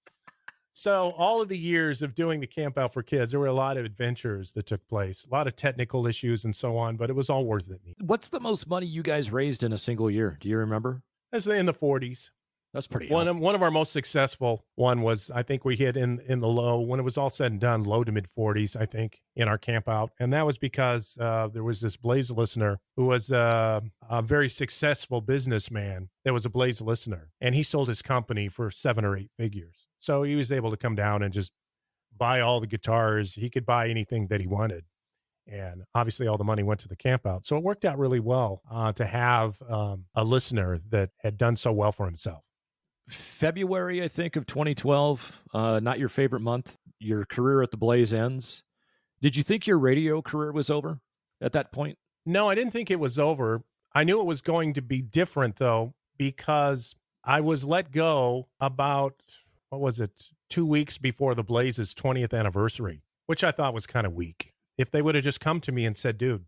C: So all of the years of doing the camp out for kids, there were a lot of adventures that took place, a lot of technical issues and so on, but it was all worth it.
B: What's the most money you guys raised in a single year? Do you remember?
C: That's in the 40s.
B: That's pretty.
C: One
B: healthy.
C: of one of our most successful one was I think we hit in in the low when it was all said and done low to mid 40s I think in our camp out and that was because uh, there was this Blaze listener who was uh, a very successful businessman that was a Blaze listener and he sold his company for seven or eight figures so he was able to come down and just buy all the guitars he could buy anything that he wanted and obviously all the money went to the camp out so it worked out really well uh, to have um, a listener that had done so well for himself.
B: February, I think, of 2012. Uh, not your favorite month. Your career at the Blaze ends. Did you think your radio career was over at that point?
C: No, I didn't think it was over. I knew it was going to be different though, because I was let go about, what was it, two weeks before the Blaze's 20th anniversary, which I thought was kind of weak. If they would have just come to me and said, dude,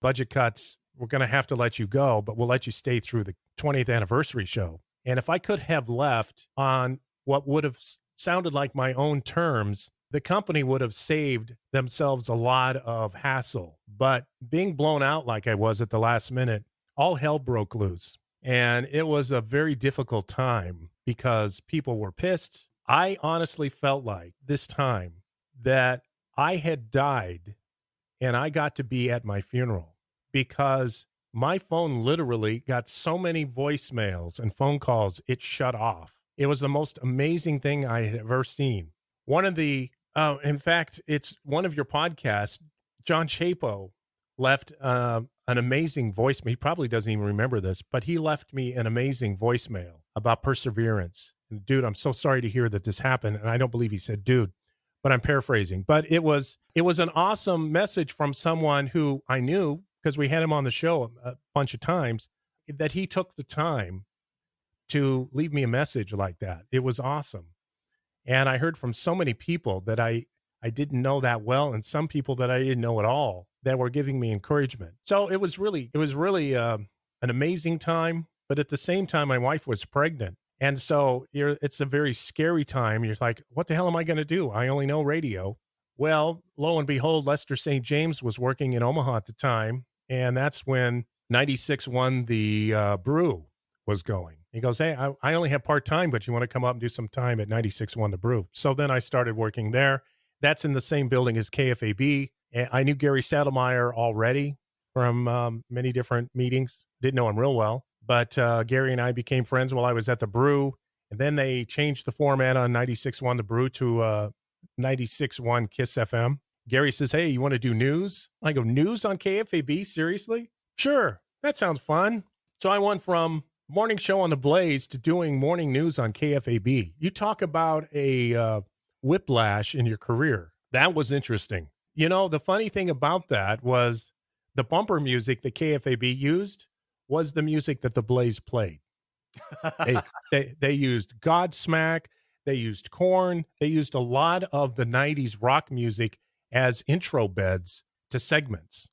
C: budget cuts, we're going to have to let you go, but we'll let you stay through the 20th anniversary show. And if I could have left on what would have sounded like my own terms, the company would have saved themselves a lot of hassle. But being blown out like I was at the last minute, all hell broke loose. And it was a very difficult time because people were pissed. I honestly felt like this time that I had died and I got to be at my funeral because my phone literally got so many voicemails and phone calls, it shut off. It was the most amazing thing I had ever seen. One of the, uh, in fact, it's one of your podcasts, John Chapo left uh, an amazing voicemail. He probably doesn't even remember this, but he left me an amazing voicemail about perseverance. Dude, I'm so sorry to hear that this happened. And I don't believe he said, dude, but I'm paraphrasing. But it was it was an awesome message from someone who I knew because we had him on the show a bunch of times that he took the time to leave me a message like that. It was awesome. And I heard from so many people that I I didn't know that well and some people that I didn't know at all that were giving me encouragement. So it was really it was really uh, an amazing time, but at the same time my wife was pregnant. And so it's a very scary time. You're like, what the hell am I going to do? I only know radio. Well, lo and behold, Lester St. James was working in Omaha at the time and that's when 96 one the uh, brew was going. He goes, Hey, I, I only have part time, but you want to come up and do some time at 96 one the brew. So then I started working there. That's in the same building as KFAB. And I knew Gary Sadlemyer already from um, many different meetings. Didn't know him real well, but uh, Gary and I became friends while I was at the brew. And then they changed the format on 96.1 The Brew to uh, 96.1 Kiss FM. Gary says, Hey, you want to do news? I go, News on KFAB? Seriously? Sure. That sounds fun. So I went from morning show on the Blaze to doing morning news on KFAB. You talk about a uh, whiplash in your career. That was interesting. You know, the funny thing about that was the bumper music that KFAB used was the music that the Blaze played. they, [laughs] they, they used Godsmack, they used Korn, they used a lot of the 90s rock music as intro beds to segments.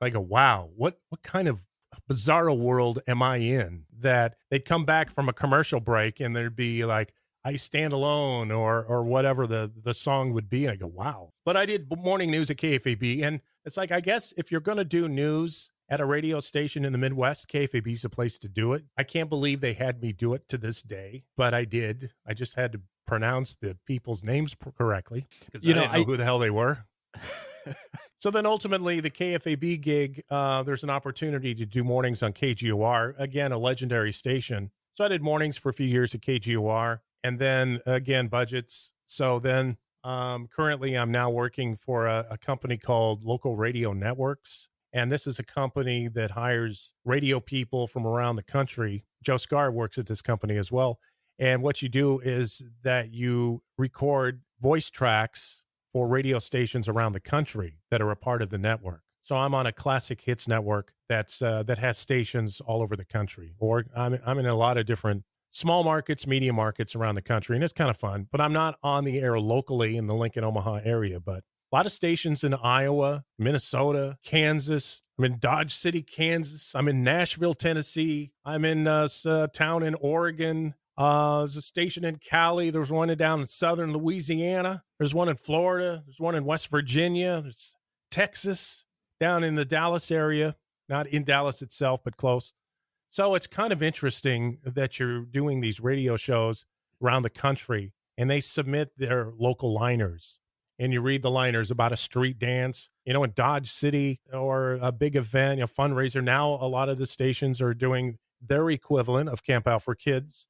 C: I go, wow, what what kind of bizarre world am I in? That they'd come back from a commercial break and there'd be like I stand alone or or whatever the the song would be and I go wow. But I did morning news at KFAB and it's like I guess if you're going to do news at a radio station in the Midwest KFAB is the place to do it. I can't believe they had me do it to this day but I did. I just had to pronounce the people's names correctly because you I know, didn't know I, who the hell they were so then ultimately, the KFAB gig, uh, there's an opportunity to do mornings on KGOR, again, a legendary station. So I did mornings for a few years at KGOR and then again, budgets. So then um, currently, I'm now working for a, a company called Local Radio Networks. And this is a company that hires radio people from around the country. Joe Scar works at this company as well. And what you do is that you record voice tracks for radio stations around the country that are a part of the network. So I'm on a classic hits network that's uh, that has stations all over the country, or I'm I'm in a lot of different small markets, media markets around the country, and it's kind of fun. But I'm not on the air locally in the Lincoln Omaha area, but a lot of stations in Iowa, Minnesota, Kansas. I'm in Dodge City, Kansas. I'm in Nashville, Tennessee. I'm in a uh, uh, town in Oregon. Uh, there's a station in Cali. There's one down in southern Louisiana. There's one in Florida. There's one in West Virginia. There's Texas down in the Dallas area, not in Dallas itself, but close. So it's kind of interesting that you're doing these radio shows around the country and they submit their local liners and you read the liners about a street dance, you know, in Dodge City or a big event, a fundraiser. Now, a lot of the stations are doing their equivalent of Camp Out for Kids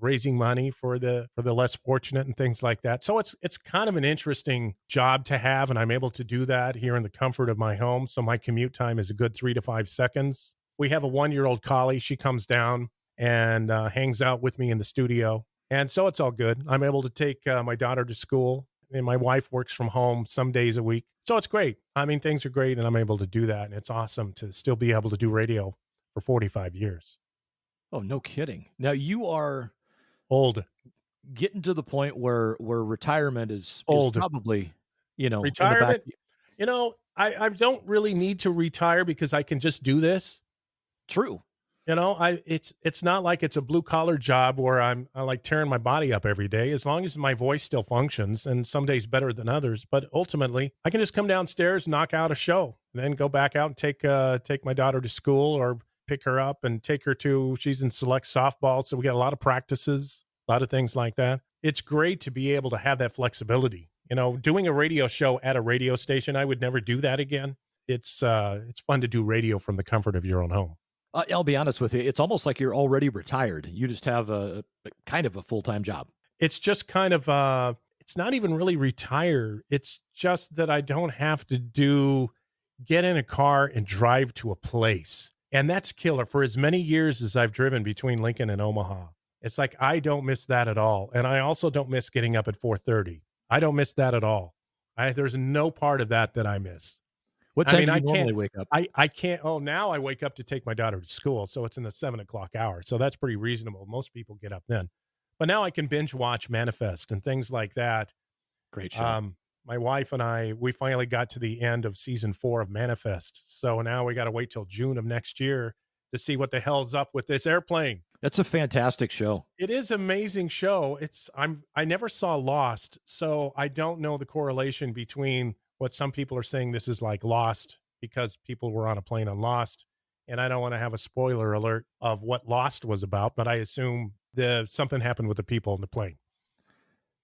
C: raising money for the for the less fortunate and things like that. So it's it's kind of an interesting job to have and I'm able to do that here in the comfort of my home. So my commute time is a good 3 to 5 seconds. We have a 1-year-old collie. She comes down and uh, hangs out with me in the studio. And so it's all good. I'm able to take uh, my daughter to school and my wife works from home some days a week. So it's great. I mean, things are great and I'm able to do that. And it's awesome to still be able to do radio for 45 years.
B: Oh, no kidding. Now you are
C: old.
B: getting to the point where where retirement is, old. is probably you know
C: retirement? you know I, I don't really need to retire because i can just do this.
B: True.
C: You know i it's it's not like it's a blue collar job where i'm i like tearing my body up every day as long as my voice still functions and some days better than others but ultimately i can just come downstairs knock out a show and then go back out and take uh take my daughter to school or pick her up and take her to she's in select softball so we got a lot of practices a lot of things like that it's great to be able to have that flexibility You know, doing a radio show at a radio station, I would never do that again. It's uh, it's fun to do radio from the comfort of your own home.
B: Uh, I'll be honest with you. It's almost like you're already retired. You just have a, a kind of a full time job.
C: It's just kind of uh, it's not even really retire. It's just that I don't have to do get in a car and drive to a place. And that's killer for as many years as I've driven between Lincoln and Omaha. It's like I don't miss that at all. And I also don't miss getting up at 4:30. I don't miss that at all. I, there's no part of that that I miss.
B: What time
C: I mean,
B: do you
C: I
B: normally
C: can't,
B: wake up?
C: I, I can't. Oh, now I wake up to take my daughter to school. So it's in the seven o'clock hour. So that's pretty reasonable. Most people get up then. But now I can binge watch Manifest and things like that.
B: Great show.
C: Um, my wife and I, we finally got to the end of season four of Manifest. So now we got to wait till June of next year to see what the hell's up with this airplane.
B: That's a fantastic show.
C: It is amazing show. It's I'm I never saw Lost, so I don't know the correlation between what some people are saying this is like Lost because people were on a plane on Lost, and I don't want to have a spoiler alert of what Lost was about, but I assume the something happened with the people in the plane.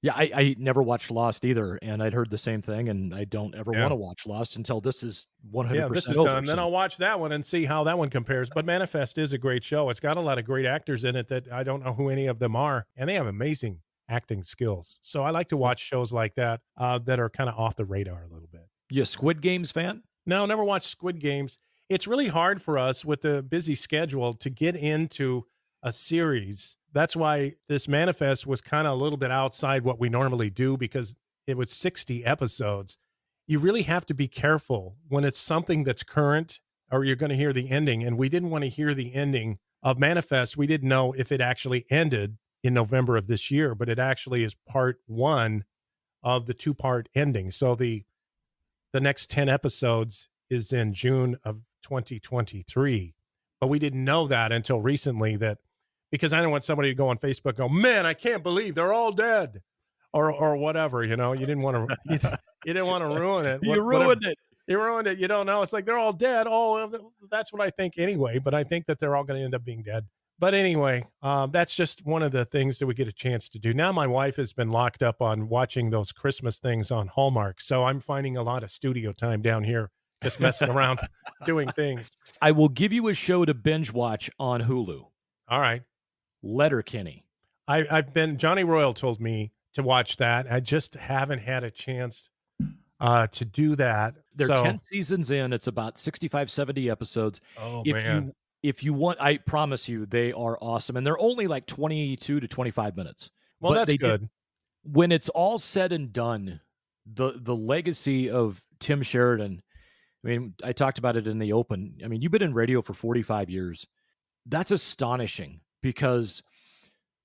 B: Yeah, I, I never watched Lost either, and I'd heard the same thing, and I don't ever
C: Yeah.
B: want to watch Lost until this is one hundred
C: Yeah,
B: percent
C: this is done. Then I'll watch that one and see how that one compares. But Manifest is a great show. It's got a lot of great actors in it that I don't know who any of them are, and they have amazing acting skills. So I like to watch shows like that uh, that are kind of off the radar a little bit.
B: you a Squid Games fan?
C: No, never watched Squid Games. It's really hard for us with the busy schedule to get into a series. That's why this manifest was kind of a little bit outside what we normally do because it was 60 episodes. You really have to be careful when it's something that's current or you're going to hear the ending. And we didn't want to hear the ending of Manifest. We didn't know if it actually ended in November of this year, but it actually is part one of the two part ending. So the the next 10 episodes is in June of 2023. But we didn't know that until recently that because I didn't want somebody to go on Facebook and go, man, I can't believe they're all dead or or whatever, you know, you didn't want to, you, you didn't want to ruin it.
B: You
C: What- whatever-
B: ruined it.
C: You ruined it. You don't know. It's like they're all dead. Oh, that's what I think anyway. But I think that they're all going to end up being dead. But anyway, um, that's just one of the things that we get a chance to do. Now my wife has been locked up on watching those Christmas things on Hallmark, so I'm finding a lot of studio time down here, just messing around, [laughs] doing things.
B: I will give you a show to binge watch on Hulu.
C: All right,
B: Letterkenny.
C: I, I've been Johnny Royal told me to watch that. I just haven't had a chance uh, to do that.
B: They're
C: so,
B: 10 seasons in. It's about 65, 70 episodes.
C: oh
B: if
C: man,
B: you if you want, I promise you, they are awesome. And they're only like 22 to 25 minutes.
C: well,
B: but
C: that's
B: they did-
C: good.
B: when it's all said and done, the the legacy of Tim Sheridan. I mean, I talked about it in the open. I mean, you've been in radio for 45 years. That's astonishing because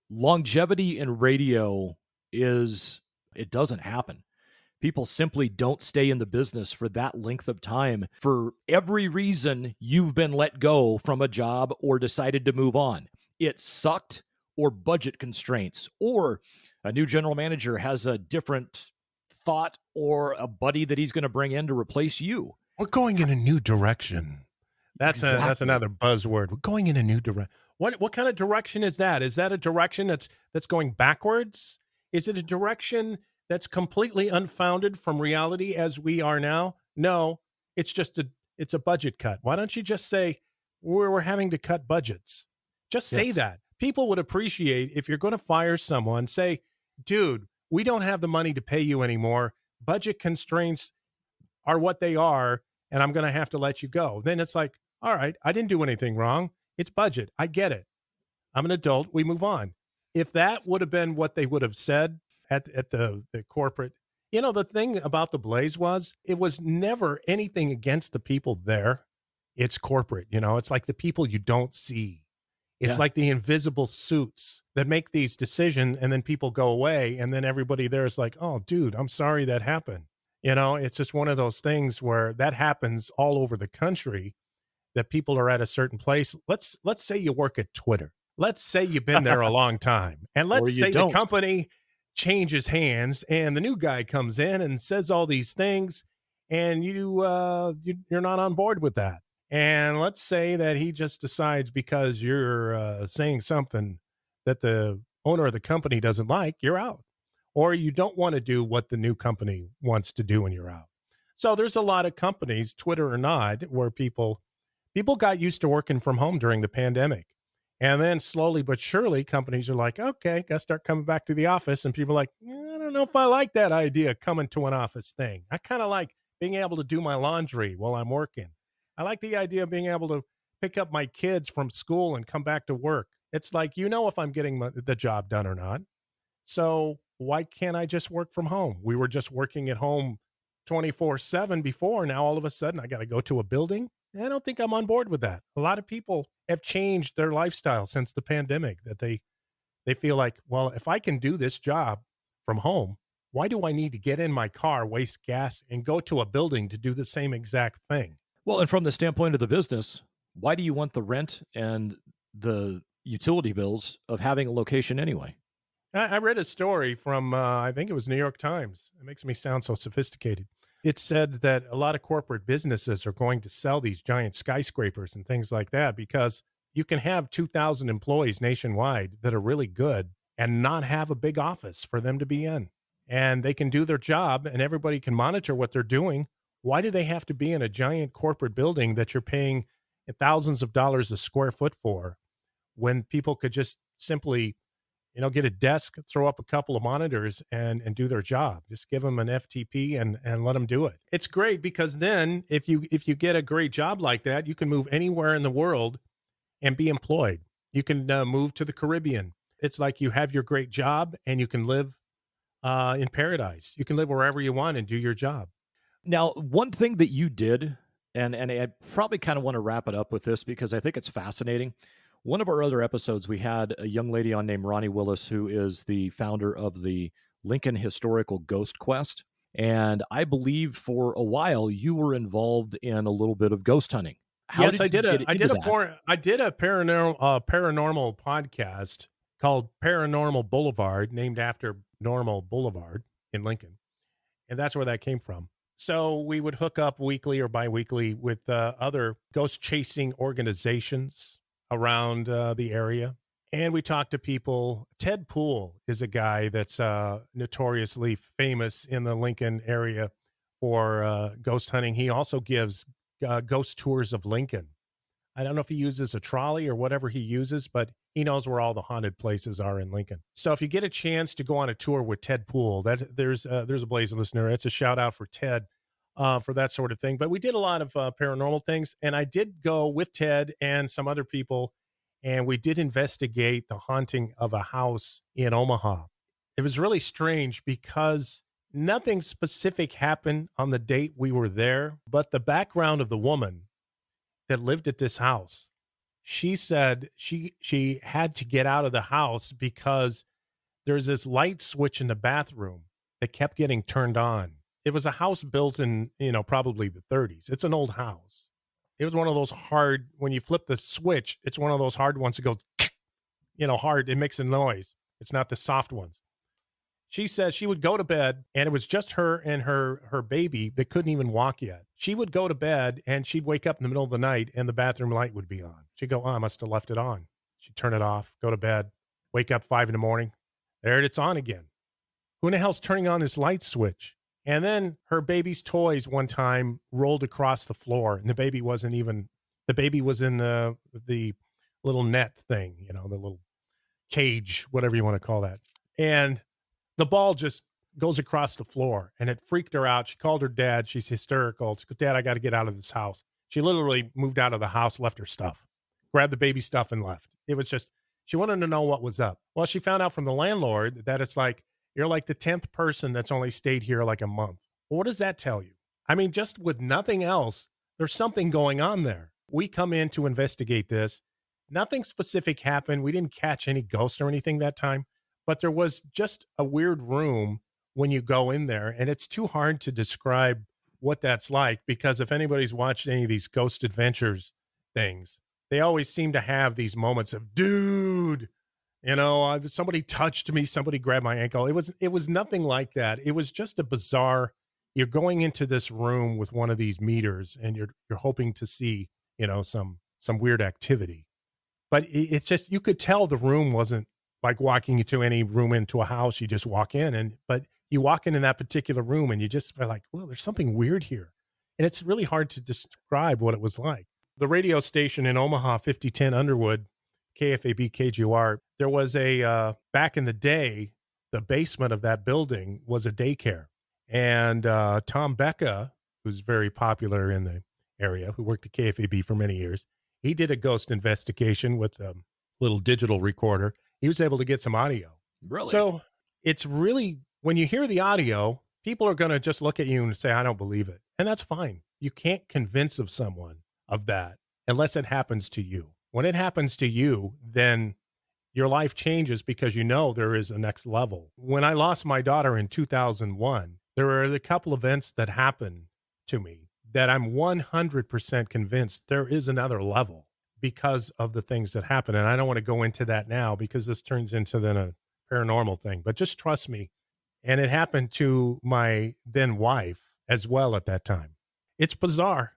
B: longevity in radio is it doesn't happen. People simply don't stay in the business for that length of time for every reason you've been let go from a job or decided to move on. It sucked or budget constraints or a new general manager has a different thought or a buddy that he's going to bring in to replace you.
C: We're going in a new direction. That's a, that's another buzzword. We're going in a new direction. What what kind of direction is that? Is that a direction that's that's going backwards? Is it a direction that's completely unfounded from reality as we are now? No, it's just a it's a budget cut. Why don't you just say we're we're having to cut budgets? Just say
B: Yes.
C: that. People would appreciate if you're going to fire someone, say, dude, we don't have the money to pay you anymore. Budget constraints are what they are, and I'm going to have to let you go. Then it's like, all right, I didn't do anything wrong. It's budget. I get it. I'm an adult. We move on. If that would have been what they would have said at at the the corporate, you know, the thing about the Blaze was it was never anything against the people there. It's corporate, you know. It's like the people you don't see. It's
B: Yeah.
C: like the invisible suits that make these decisions, and then people go away, and then everybody there is like, "Oh, dude, I'm sorry that happened." You know, it's just one of those things where that happens all over the country that people are at a certain place. Let's let's say you work at Twitter. Let's say you've been there a [laughs] long time. And let's say
B: don't.
C: the company changes hands and the new guy comes in and says all these things and you uh you, you're not on board with that. And let's say that he just decides because you're uh, saying something that the owner of the company doesn't like, you're out. or you don't want to do what the new company wants to do when you're out. So there's a lot of companies, Twitter or not, where people people got used to working from home during the pandemic. And then slowly but surely, companies are like, okay, got to start coming back to the office. And people are like, I don't know if I like that idea coming to an office thing. I kind of like being able to do my laundry while I'm working. I like the idea of being able to pick up my kids from school and come back to work. It's like, you know, if I'm getting the job done or not. So why can't I just work from home? We were just working at home 24 7 before. Now all of a sudden I got to go to a building. I don't think I'm on board with that. A lot of people have changed their lifestyle since the pandemic that they they feel like, well, if I can do this job from home, why do I need to get in my car, waste gas, and go to a building to do the same exact thing?
B: Well, and from the standpoint of the business, why do you want the rent and the utility bills of having a location anyway?
C: I, read a story from, uh, I think it was New York Times. It makes me sound so sophisticated. It said that a lot of corporate businesses are going to sell these giant skyscrapers and things like that because you can have 2,000 employees nationwide that are really good and not have a big office for them to be in. And they can do their job and everybody can monitor what they're doing. Why do they have to be in a giant corporate building that you're paying thousands of dollars a square foot for when people could just simply you know get a desk throw up a couple of monitors and and do their job. Just give them an ftp and and let them do it. It's great because then if you if you get a great job like that you can move anywhere in the world and be employed. You can uh, move to the caribbean. It's like you have your great job and you can live uh, in paradise. You can live wherever you want and do your job.
B: Now one thing that you did and and I probably kind of want to wrap it up with this because I think it's fascinating. One of our other episodes, we had a young lady on named Ronnie Willis, who is the founder of the Lincoln Historical Ghost Quest. And I believe for a while you were involved in a little bit of ghost hunting.
C: How yes, did I did a I did a por- I did a paranormal uh, paranormal podcast called Paranormal Boulevard, named after Normal Boulevard in Lincoln, and that's where that came from. So we would hook up weekly or biweekly with uh, other ghost chasing organizations around uh, the area. And we talked to people. Ted Poole is a guy that's uh, notoriously famous in the Lincoln area for uh, ghost hunting. He also gives uh, ghost tours of Lincoln. I don't know if he uses a trolley or whatever he uses, but he knows where all the haunted places are in Lincoln. So if you get a chance to go on a tour with Ted Poole, that there's uh, there's a Blaze listener. It's a shout out for Ted uh, for that sort of thing. But we did a lot of uh, paranormal things, and I did go with Ted and some other people, and we did investigate the haunting of a house in Omaha. It was really strange because nothing specific happened on the date we were there, but the background of the woman that lived at this house she said she she had to get out of the house because there's this light switch in the bathroom that kept getting turned on. It was a house built in, you know, probably the 30s. It's an old house. It was one of those hard when you flip the switch, it's one of those hard ones that goes [clears throat] you know, hard, it makes a noise. It's not the soft ones. She says she would go to bed and it was just her and her her baby that couldn't even walk yet. She would go to bed and she'd wake up in the middle of the night and the bathroom light would be on. She'd go, "Oh, I must have left it on." She'd turn it off, go to bed, wake up five in the morning, there it's on again. Who in the hell's turning on this light switch? And then her baby's toys one time rolled across the floor, and the baby wasn't even the baby was in the the little net thing, you know, the little cage, whatever you want to call that. And the ball just goes across the floor and it freaked her out. She called her dad. She's hysterical. She goes, Dad, I got to get out of this house. She literally moved out of the house, left her stuff, grabbed the baby stuff, and left. It was just, she wanted to know what was up. Well, she found out from the landlord that it's like, you're like the 10th person that's only stayed here like a month. What does that tell you? I mean, just with nothing else, there's something going on there. We come in to investigate this. Nothing specific happened. We didn't catch any ghosts or anything that time but there was just a weird room when you go in there and it's too hard to describe what that's like because if anybody's watched any of these ghost adventures things they always seem to have these moments of dude you know uh, somebody touched me somebody grabbed my ankle it was it was nothing like that it was just a bizarre you're going into this room with one of these meters and you're you're hoping to see you know some some weird activity but it's just you could tell the room wasn't like walking into any room into a house. You just walk in, and but you walk into that particular room, and you just are like, well, there's something weird here, and it's really hard to describe what it was like. The radio station in Omaha, 5010 Underwood, KFAB KGOR. There was a uh, back in the day, the basement of that building was a daycare, and uh, Tom Becka, who's very popular in the area, who worked at KFAB for many years, he did a ghost investigation with a little digital recorder. He was able to get some audio.
B: Really?
C: So it's really when you hear the audio, people are going to just look at you and say, "I don't believe it," and that's fine. You can't convince of someone of that unless it happens to you. When it happens to you, then your life changes because you know there is a next level. When I lost my daughter in 2001, there were a couple events that happened to me that I'm 100% convinced there is another level because of the things that happen. And I don't want to go into that now because this turns into then a paranormal thing, but just trust me. And it happened to my then wife as well at that time. It's bizarre.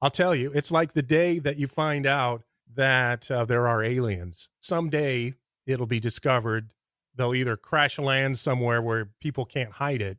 C: I'll tell you, it's like the day that you find out that uh, there are aliens. Someday it'll be discovered. They'll either crash land somewhere where people can't hide it,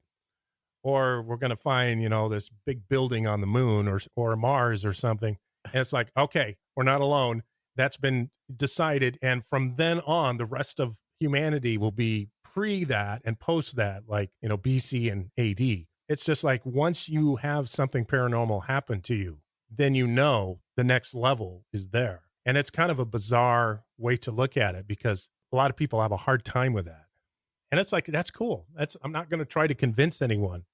C: or we're going to find, you know, this big building on the moon or, or Mars or something. And it's like, okay, we're not alone. That's been decided. And from then on, the rest of humanity will be pre that and post that, like, you know, BC and AD. It's just like once you have something paranormal happen to you, then you know the next level is there. And it's kind of a bizarre way to look at it because a lot of people have a hard time with that. And it's like, that's cool. That's, I'm not going to try to convince anyone.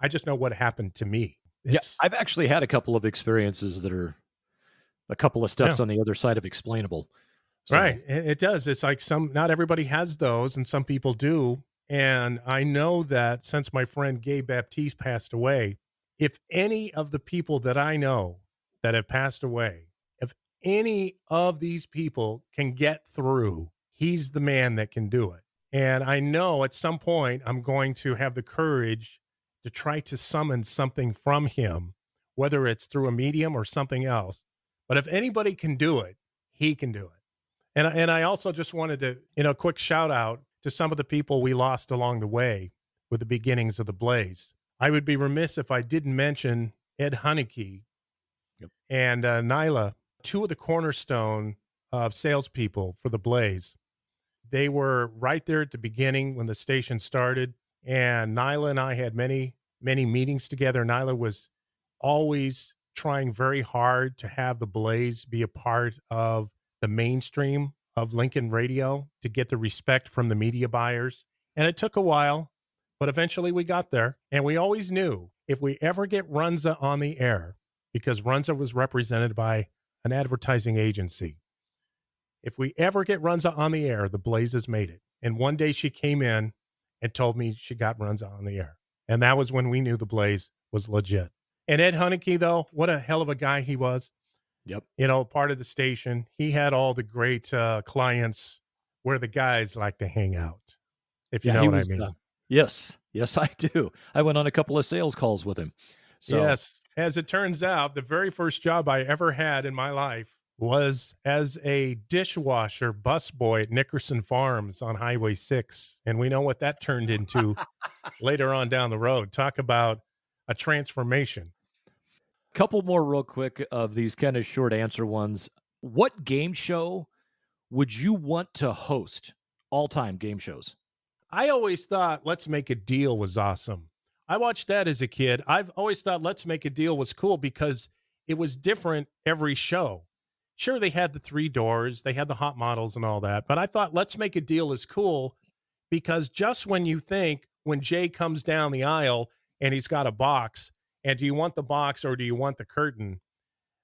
C: I just know what happened to me.
B: Yes. yeah, I've actually had a couple of experiences that are a couple of steps yeah. on the other side of explainable.
C: So. Right. It does. It's like some, not everybody has those, and some people do. And I know that since my friend Gay Baptiste passed away, if any of the people that I know that have passed away, if any of these people can get through, he's the man that can do it. And I know at some point I'm going to have the courage to try to summon something from him, whether it's through a medium or something else. But if anybody can do it, he can do it. And, and I also just wanted to, you know, quick shout out to some of the people we lost along the way with the beginnings of the Blaze. I would be remiss if I didn't mention Ed Hunnicky yep. and uh, Nyla, two of the cornerstone of salespeople for the Blaze. They were right there at the beginning when the station started. And Nyla and I had many, many meetings together. Nyla was always trying very hard to have the Blaze be a part of the mainstream of Lincoln radio to get the respect from the media buyers. And it took a while, but eventually we got there. And we always knew if we ever get Runza on the air, because Runza was represented by an advertising agency, if we ever get Runza on the air, the Blazes made it. And one day she came in and told me she got Runza on the air. And that was when we knew the Blaze was legit. And Ed Hunnicky, though, what a hell of a guy he was.
B: Yep.
C: You know, part of the station. He had all the great uh, clients where the guys like to hang out, if you yeah, know what was, I mean. Uh,
B: yes. Yes, [laughs] I do. I went on a couple of sales calls with him. So.
C: Yes. As it turns out, the very first job I ever had in my life was as a dishwasher busboy at Nickerson Farms on Highway 6. And we know what that turned into [laughs] later on down the road. Talk about a transformation.
B: Couple more, real quick, of these kind of short answer ones. What game show would you want to host all time game shows?
C: I always thought Let's Make a Deal was awesome. I watched that as a kid. I've always thought Let's Make a Deal was cool because it was different every show. Sure, they had the three doors, they had the hot models and all that, but I thought let's make a deal is cool because just when you think when Jay comes down the aisle and he's got a box, and do you want the box or do you want the curtain?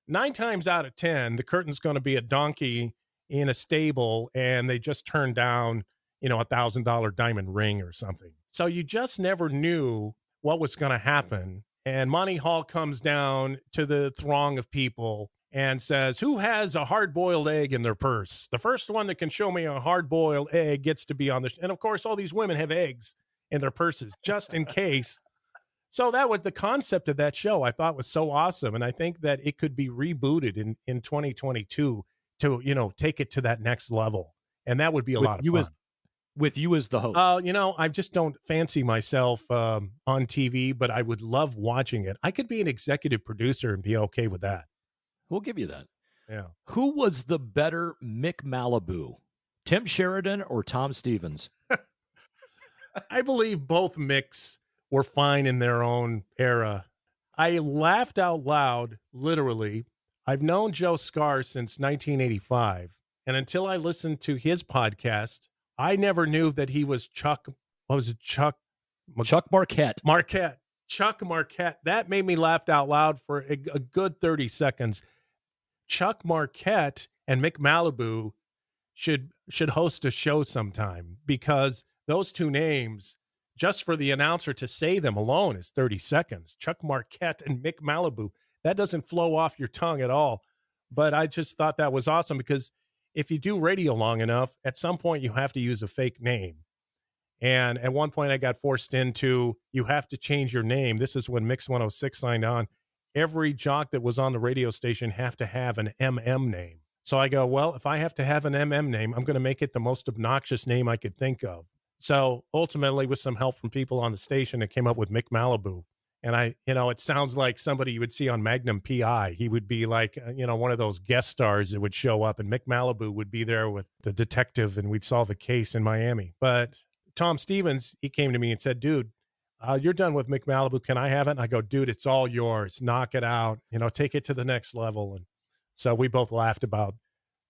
C: Nine times out of 10, the curtain's going to be a donkey in a stable and they just turn down, you know, a thousand dollar diamond ring or something. So you just never knew what was going to happen. And Monty Hall comes down to the throng of people and says, Who has a hard boiled egg in their purse? The first one that can show me a hard boiled egg gets to be on the. Sh-. And of course, all these women have eggs in their purses just in case. So that was the concept of that show. I thought was so awesome, and I think that it could be rebooted in in 2022 to you know take it to that next level, and that would be a
B: with
C: lot of
B: you
C: fun.
B: As, with you as the host?
C: Uh, you know, I just don't fancy myself um, on TV, but I would love watching it. I could be an executive producer and be okay with that.
B: We'll give you that.
C: Yeah.
B: Who was the better Mick Malibu, Tim Sheridan or Tom Stevens? [laughs]
C: I believe both Micks were fine in their own era. I laughed out loud, literally. I've known Joe Scar since 1985. And until I listened to his podcast, I never knew that he was Chuck. What was it? Chuck
B: Chuck Marquette.
C: Marquette. Chuck Marquette. That made me laugh out loud for a, a good 30 seconds. Chuck Marquette and Mick Malibu should should host a show sometime because those two names, just for the announcer to say them alone, is 30 seconds. Chuck Marquette and Mick Malibu. That doesn't flow off your tongue at all. But I just thought that was awesome because if you do radio long enough, at some point you have to use a fake name. And at one point, I got forced into you have to change your name. This is when Mix 106 signed on. Every jock that was on the radio station have to have an MM name. So I go, well, if I have to have an MM name, I'm going to make it the most obnoxious name I could think of. So ultimately, with some help from people on the station, it came up with Mick Malibu. And I, you know, it sounds like somebody you would see on Magnum PI. He would be like, uh, you know, one of those guest stars that would show up, and Mick Malibu would be there with the detective, and we'd solve a case in Miami. But Tom Stevens, he came to me and said, dude, uh, you're done with Mick Malibu. Can I have it? And I go, dude, it's all yours. Knock it out. You know, take it to the next level. And so we both laughed about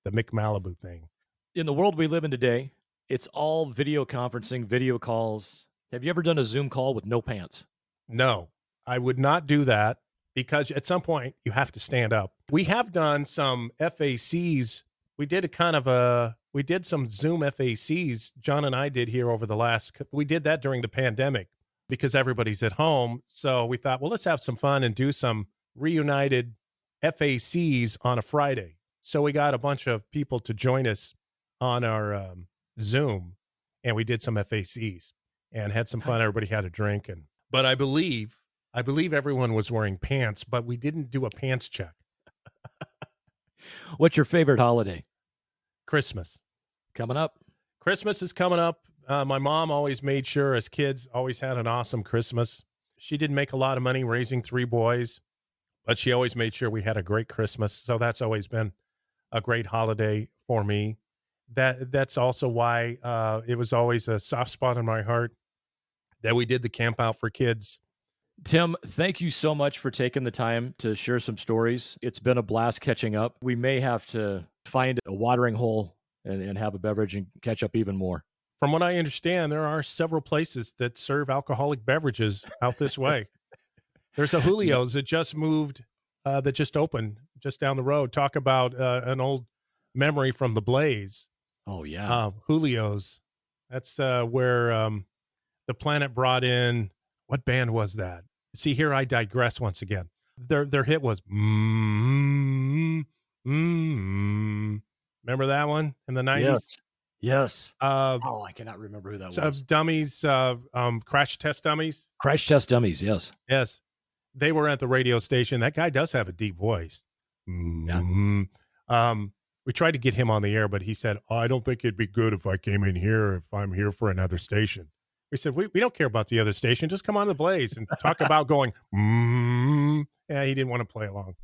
C: the Mick Malibu thing.
B: In the world we live in today, it's all video conferencing, video calls. Have you ever done a Zoom call with no pants?
C: No, I would not do that because at some point you have to stand up. We have done some FACs. We did a kind of a we did some Zoom FACs. John and I did here over the last. We did that during the pandemic because everybody's at home. So we thought, well, let's have some fun and do some reunited FACs on a Friday. So we got a bunch of people to join us on our um, Zoom, and we did some FACs and had some fun. Everybody had a drink, and but I believe I believe everyone was wearing pants, but we didn't do a pants check.
B: What's your favorite holiday
C: Christmas.
B: coming up?
C: Christmas is coming up. Uh, my mom always made sure, as kids, always had an awesome Christmas. She didn't make a lot of money raising three boys, but she always made sure we had a great Christmas. So that's always been a great holiday for me. That that's also why uh, it was always a soft spot in my heart that we did the camp out for kids.
B: Tim, thank you so much for taking the time to share some stories. It's been a blast catching up. We may have to find a watering hole and, and have a beverage and catch up even more.
C: From what I understand, there are several places that serve alcoholic beverages out this [laughs] way. There's a Julio's that just moved, uh, that just opened just down the road. Talk about uh, an old memory from the Blaze.
B: Oh, yeah.
C: Uh, Julio's. That's uh, where um, the planet brought in. What band was that? See, here I digress once again. Their their hit was mm, mm, Remember that one in the nineties?
B: Yes.
C: Uh,
B: Oh, I cannot remember who that
C: uh,
B: was.
C: dummies, uh, um, crash test dummies.
B: Crash Test Dummies, yes.
C: Yes, they were at the radio station. That guy does have a deep voice. Mhm. Um, we tried to get him on the air, but he said, oh, "I don't think it'd be good if I came in here if I'm here for another station." We said, "We, we don't care about the other station. Just come on the Blaze and talk about going." Mm. Yeah, he didn't want to play along,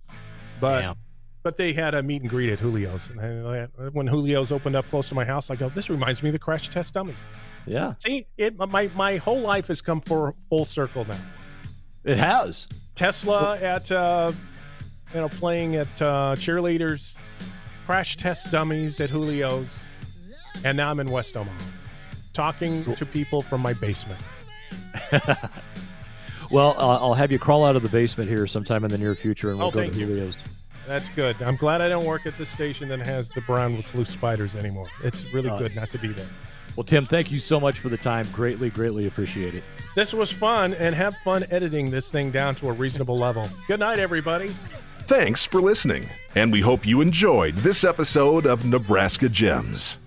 C: but
B: Damn.
C: But they had a meet and greet at Julio's. And I, when Julio's opened up close to my house, I go, "This reminds me of the crash test dummies."
B: Yeah,
C: See, it my my whole life has come for full circle now.
B: it has.
C: Tesla at uh, you know playing at uh, cheerleaders, crash test dummies at Julio's, and now I'm in West Omaha, talking to people from my basement. [laughs]
B: Well, uh, I'll have you crawl out of the basement here sometime in the near future, and we'll
C: Oh,
B: go to
C: Julio's. you.
B: Helio's.
C: That's good. I'm glad I don't work at the station that has the brown recluse spiders anymore. It's really
B: Uh,
C: good not to be there.
B: Well, Tim, thank you so much for the time. Greatly, greatly appreciate it.
C: This was fun, and have fun editing this thing down to a reasonable level. Good night, everybody.
A: Thanks for listening, and we hope you enjoyed this episode of Nebraska Gems.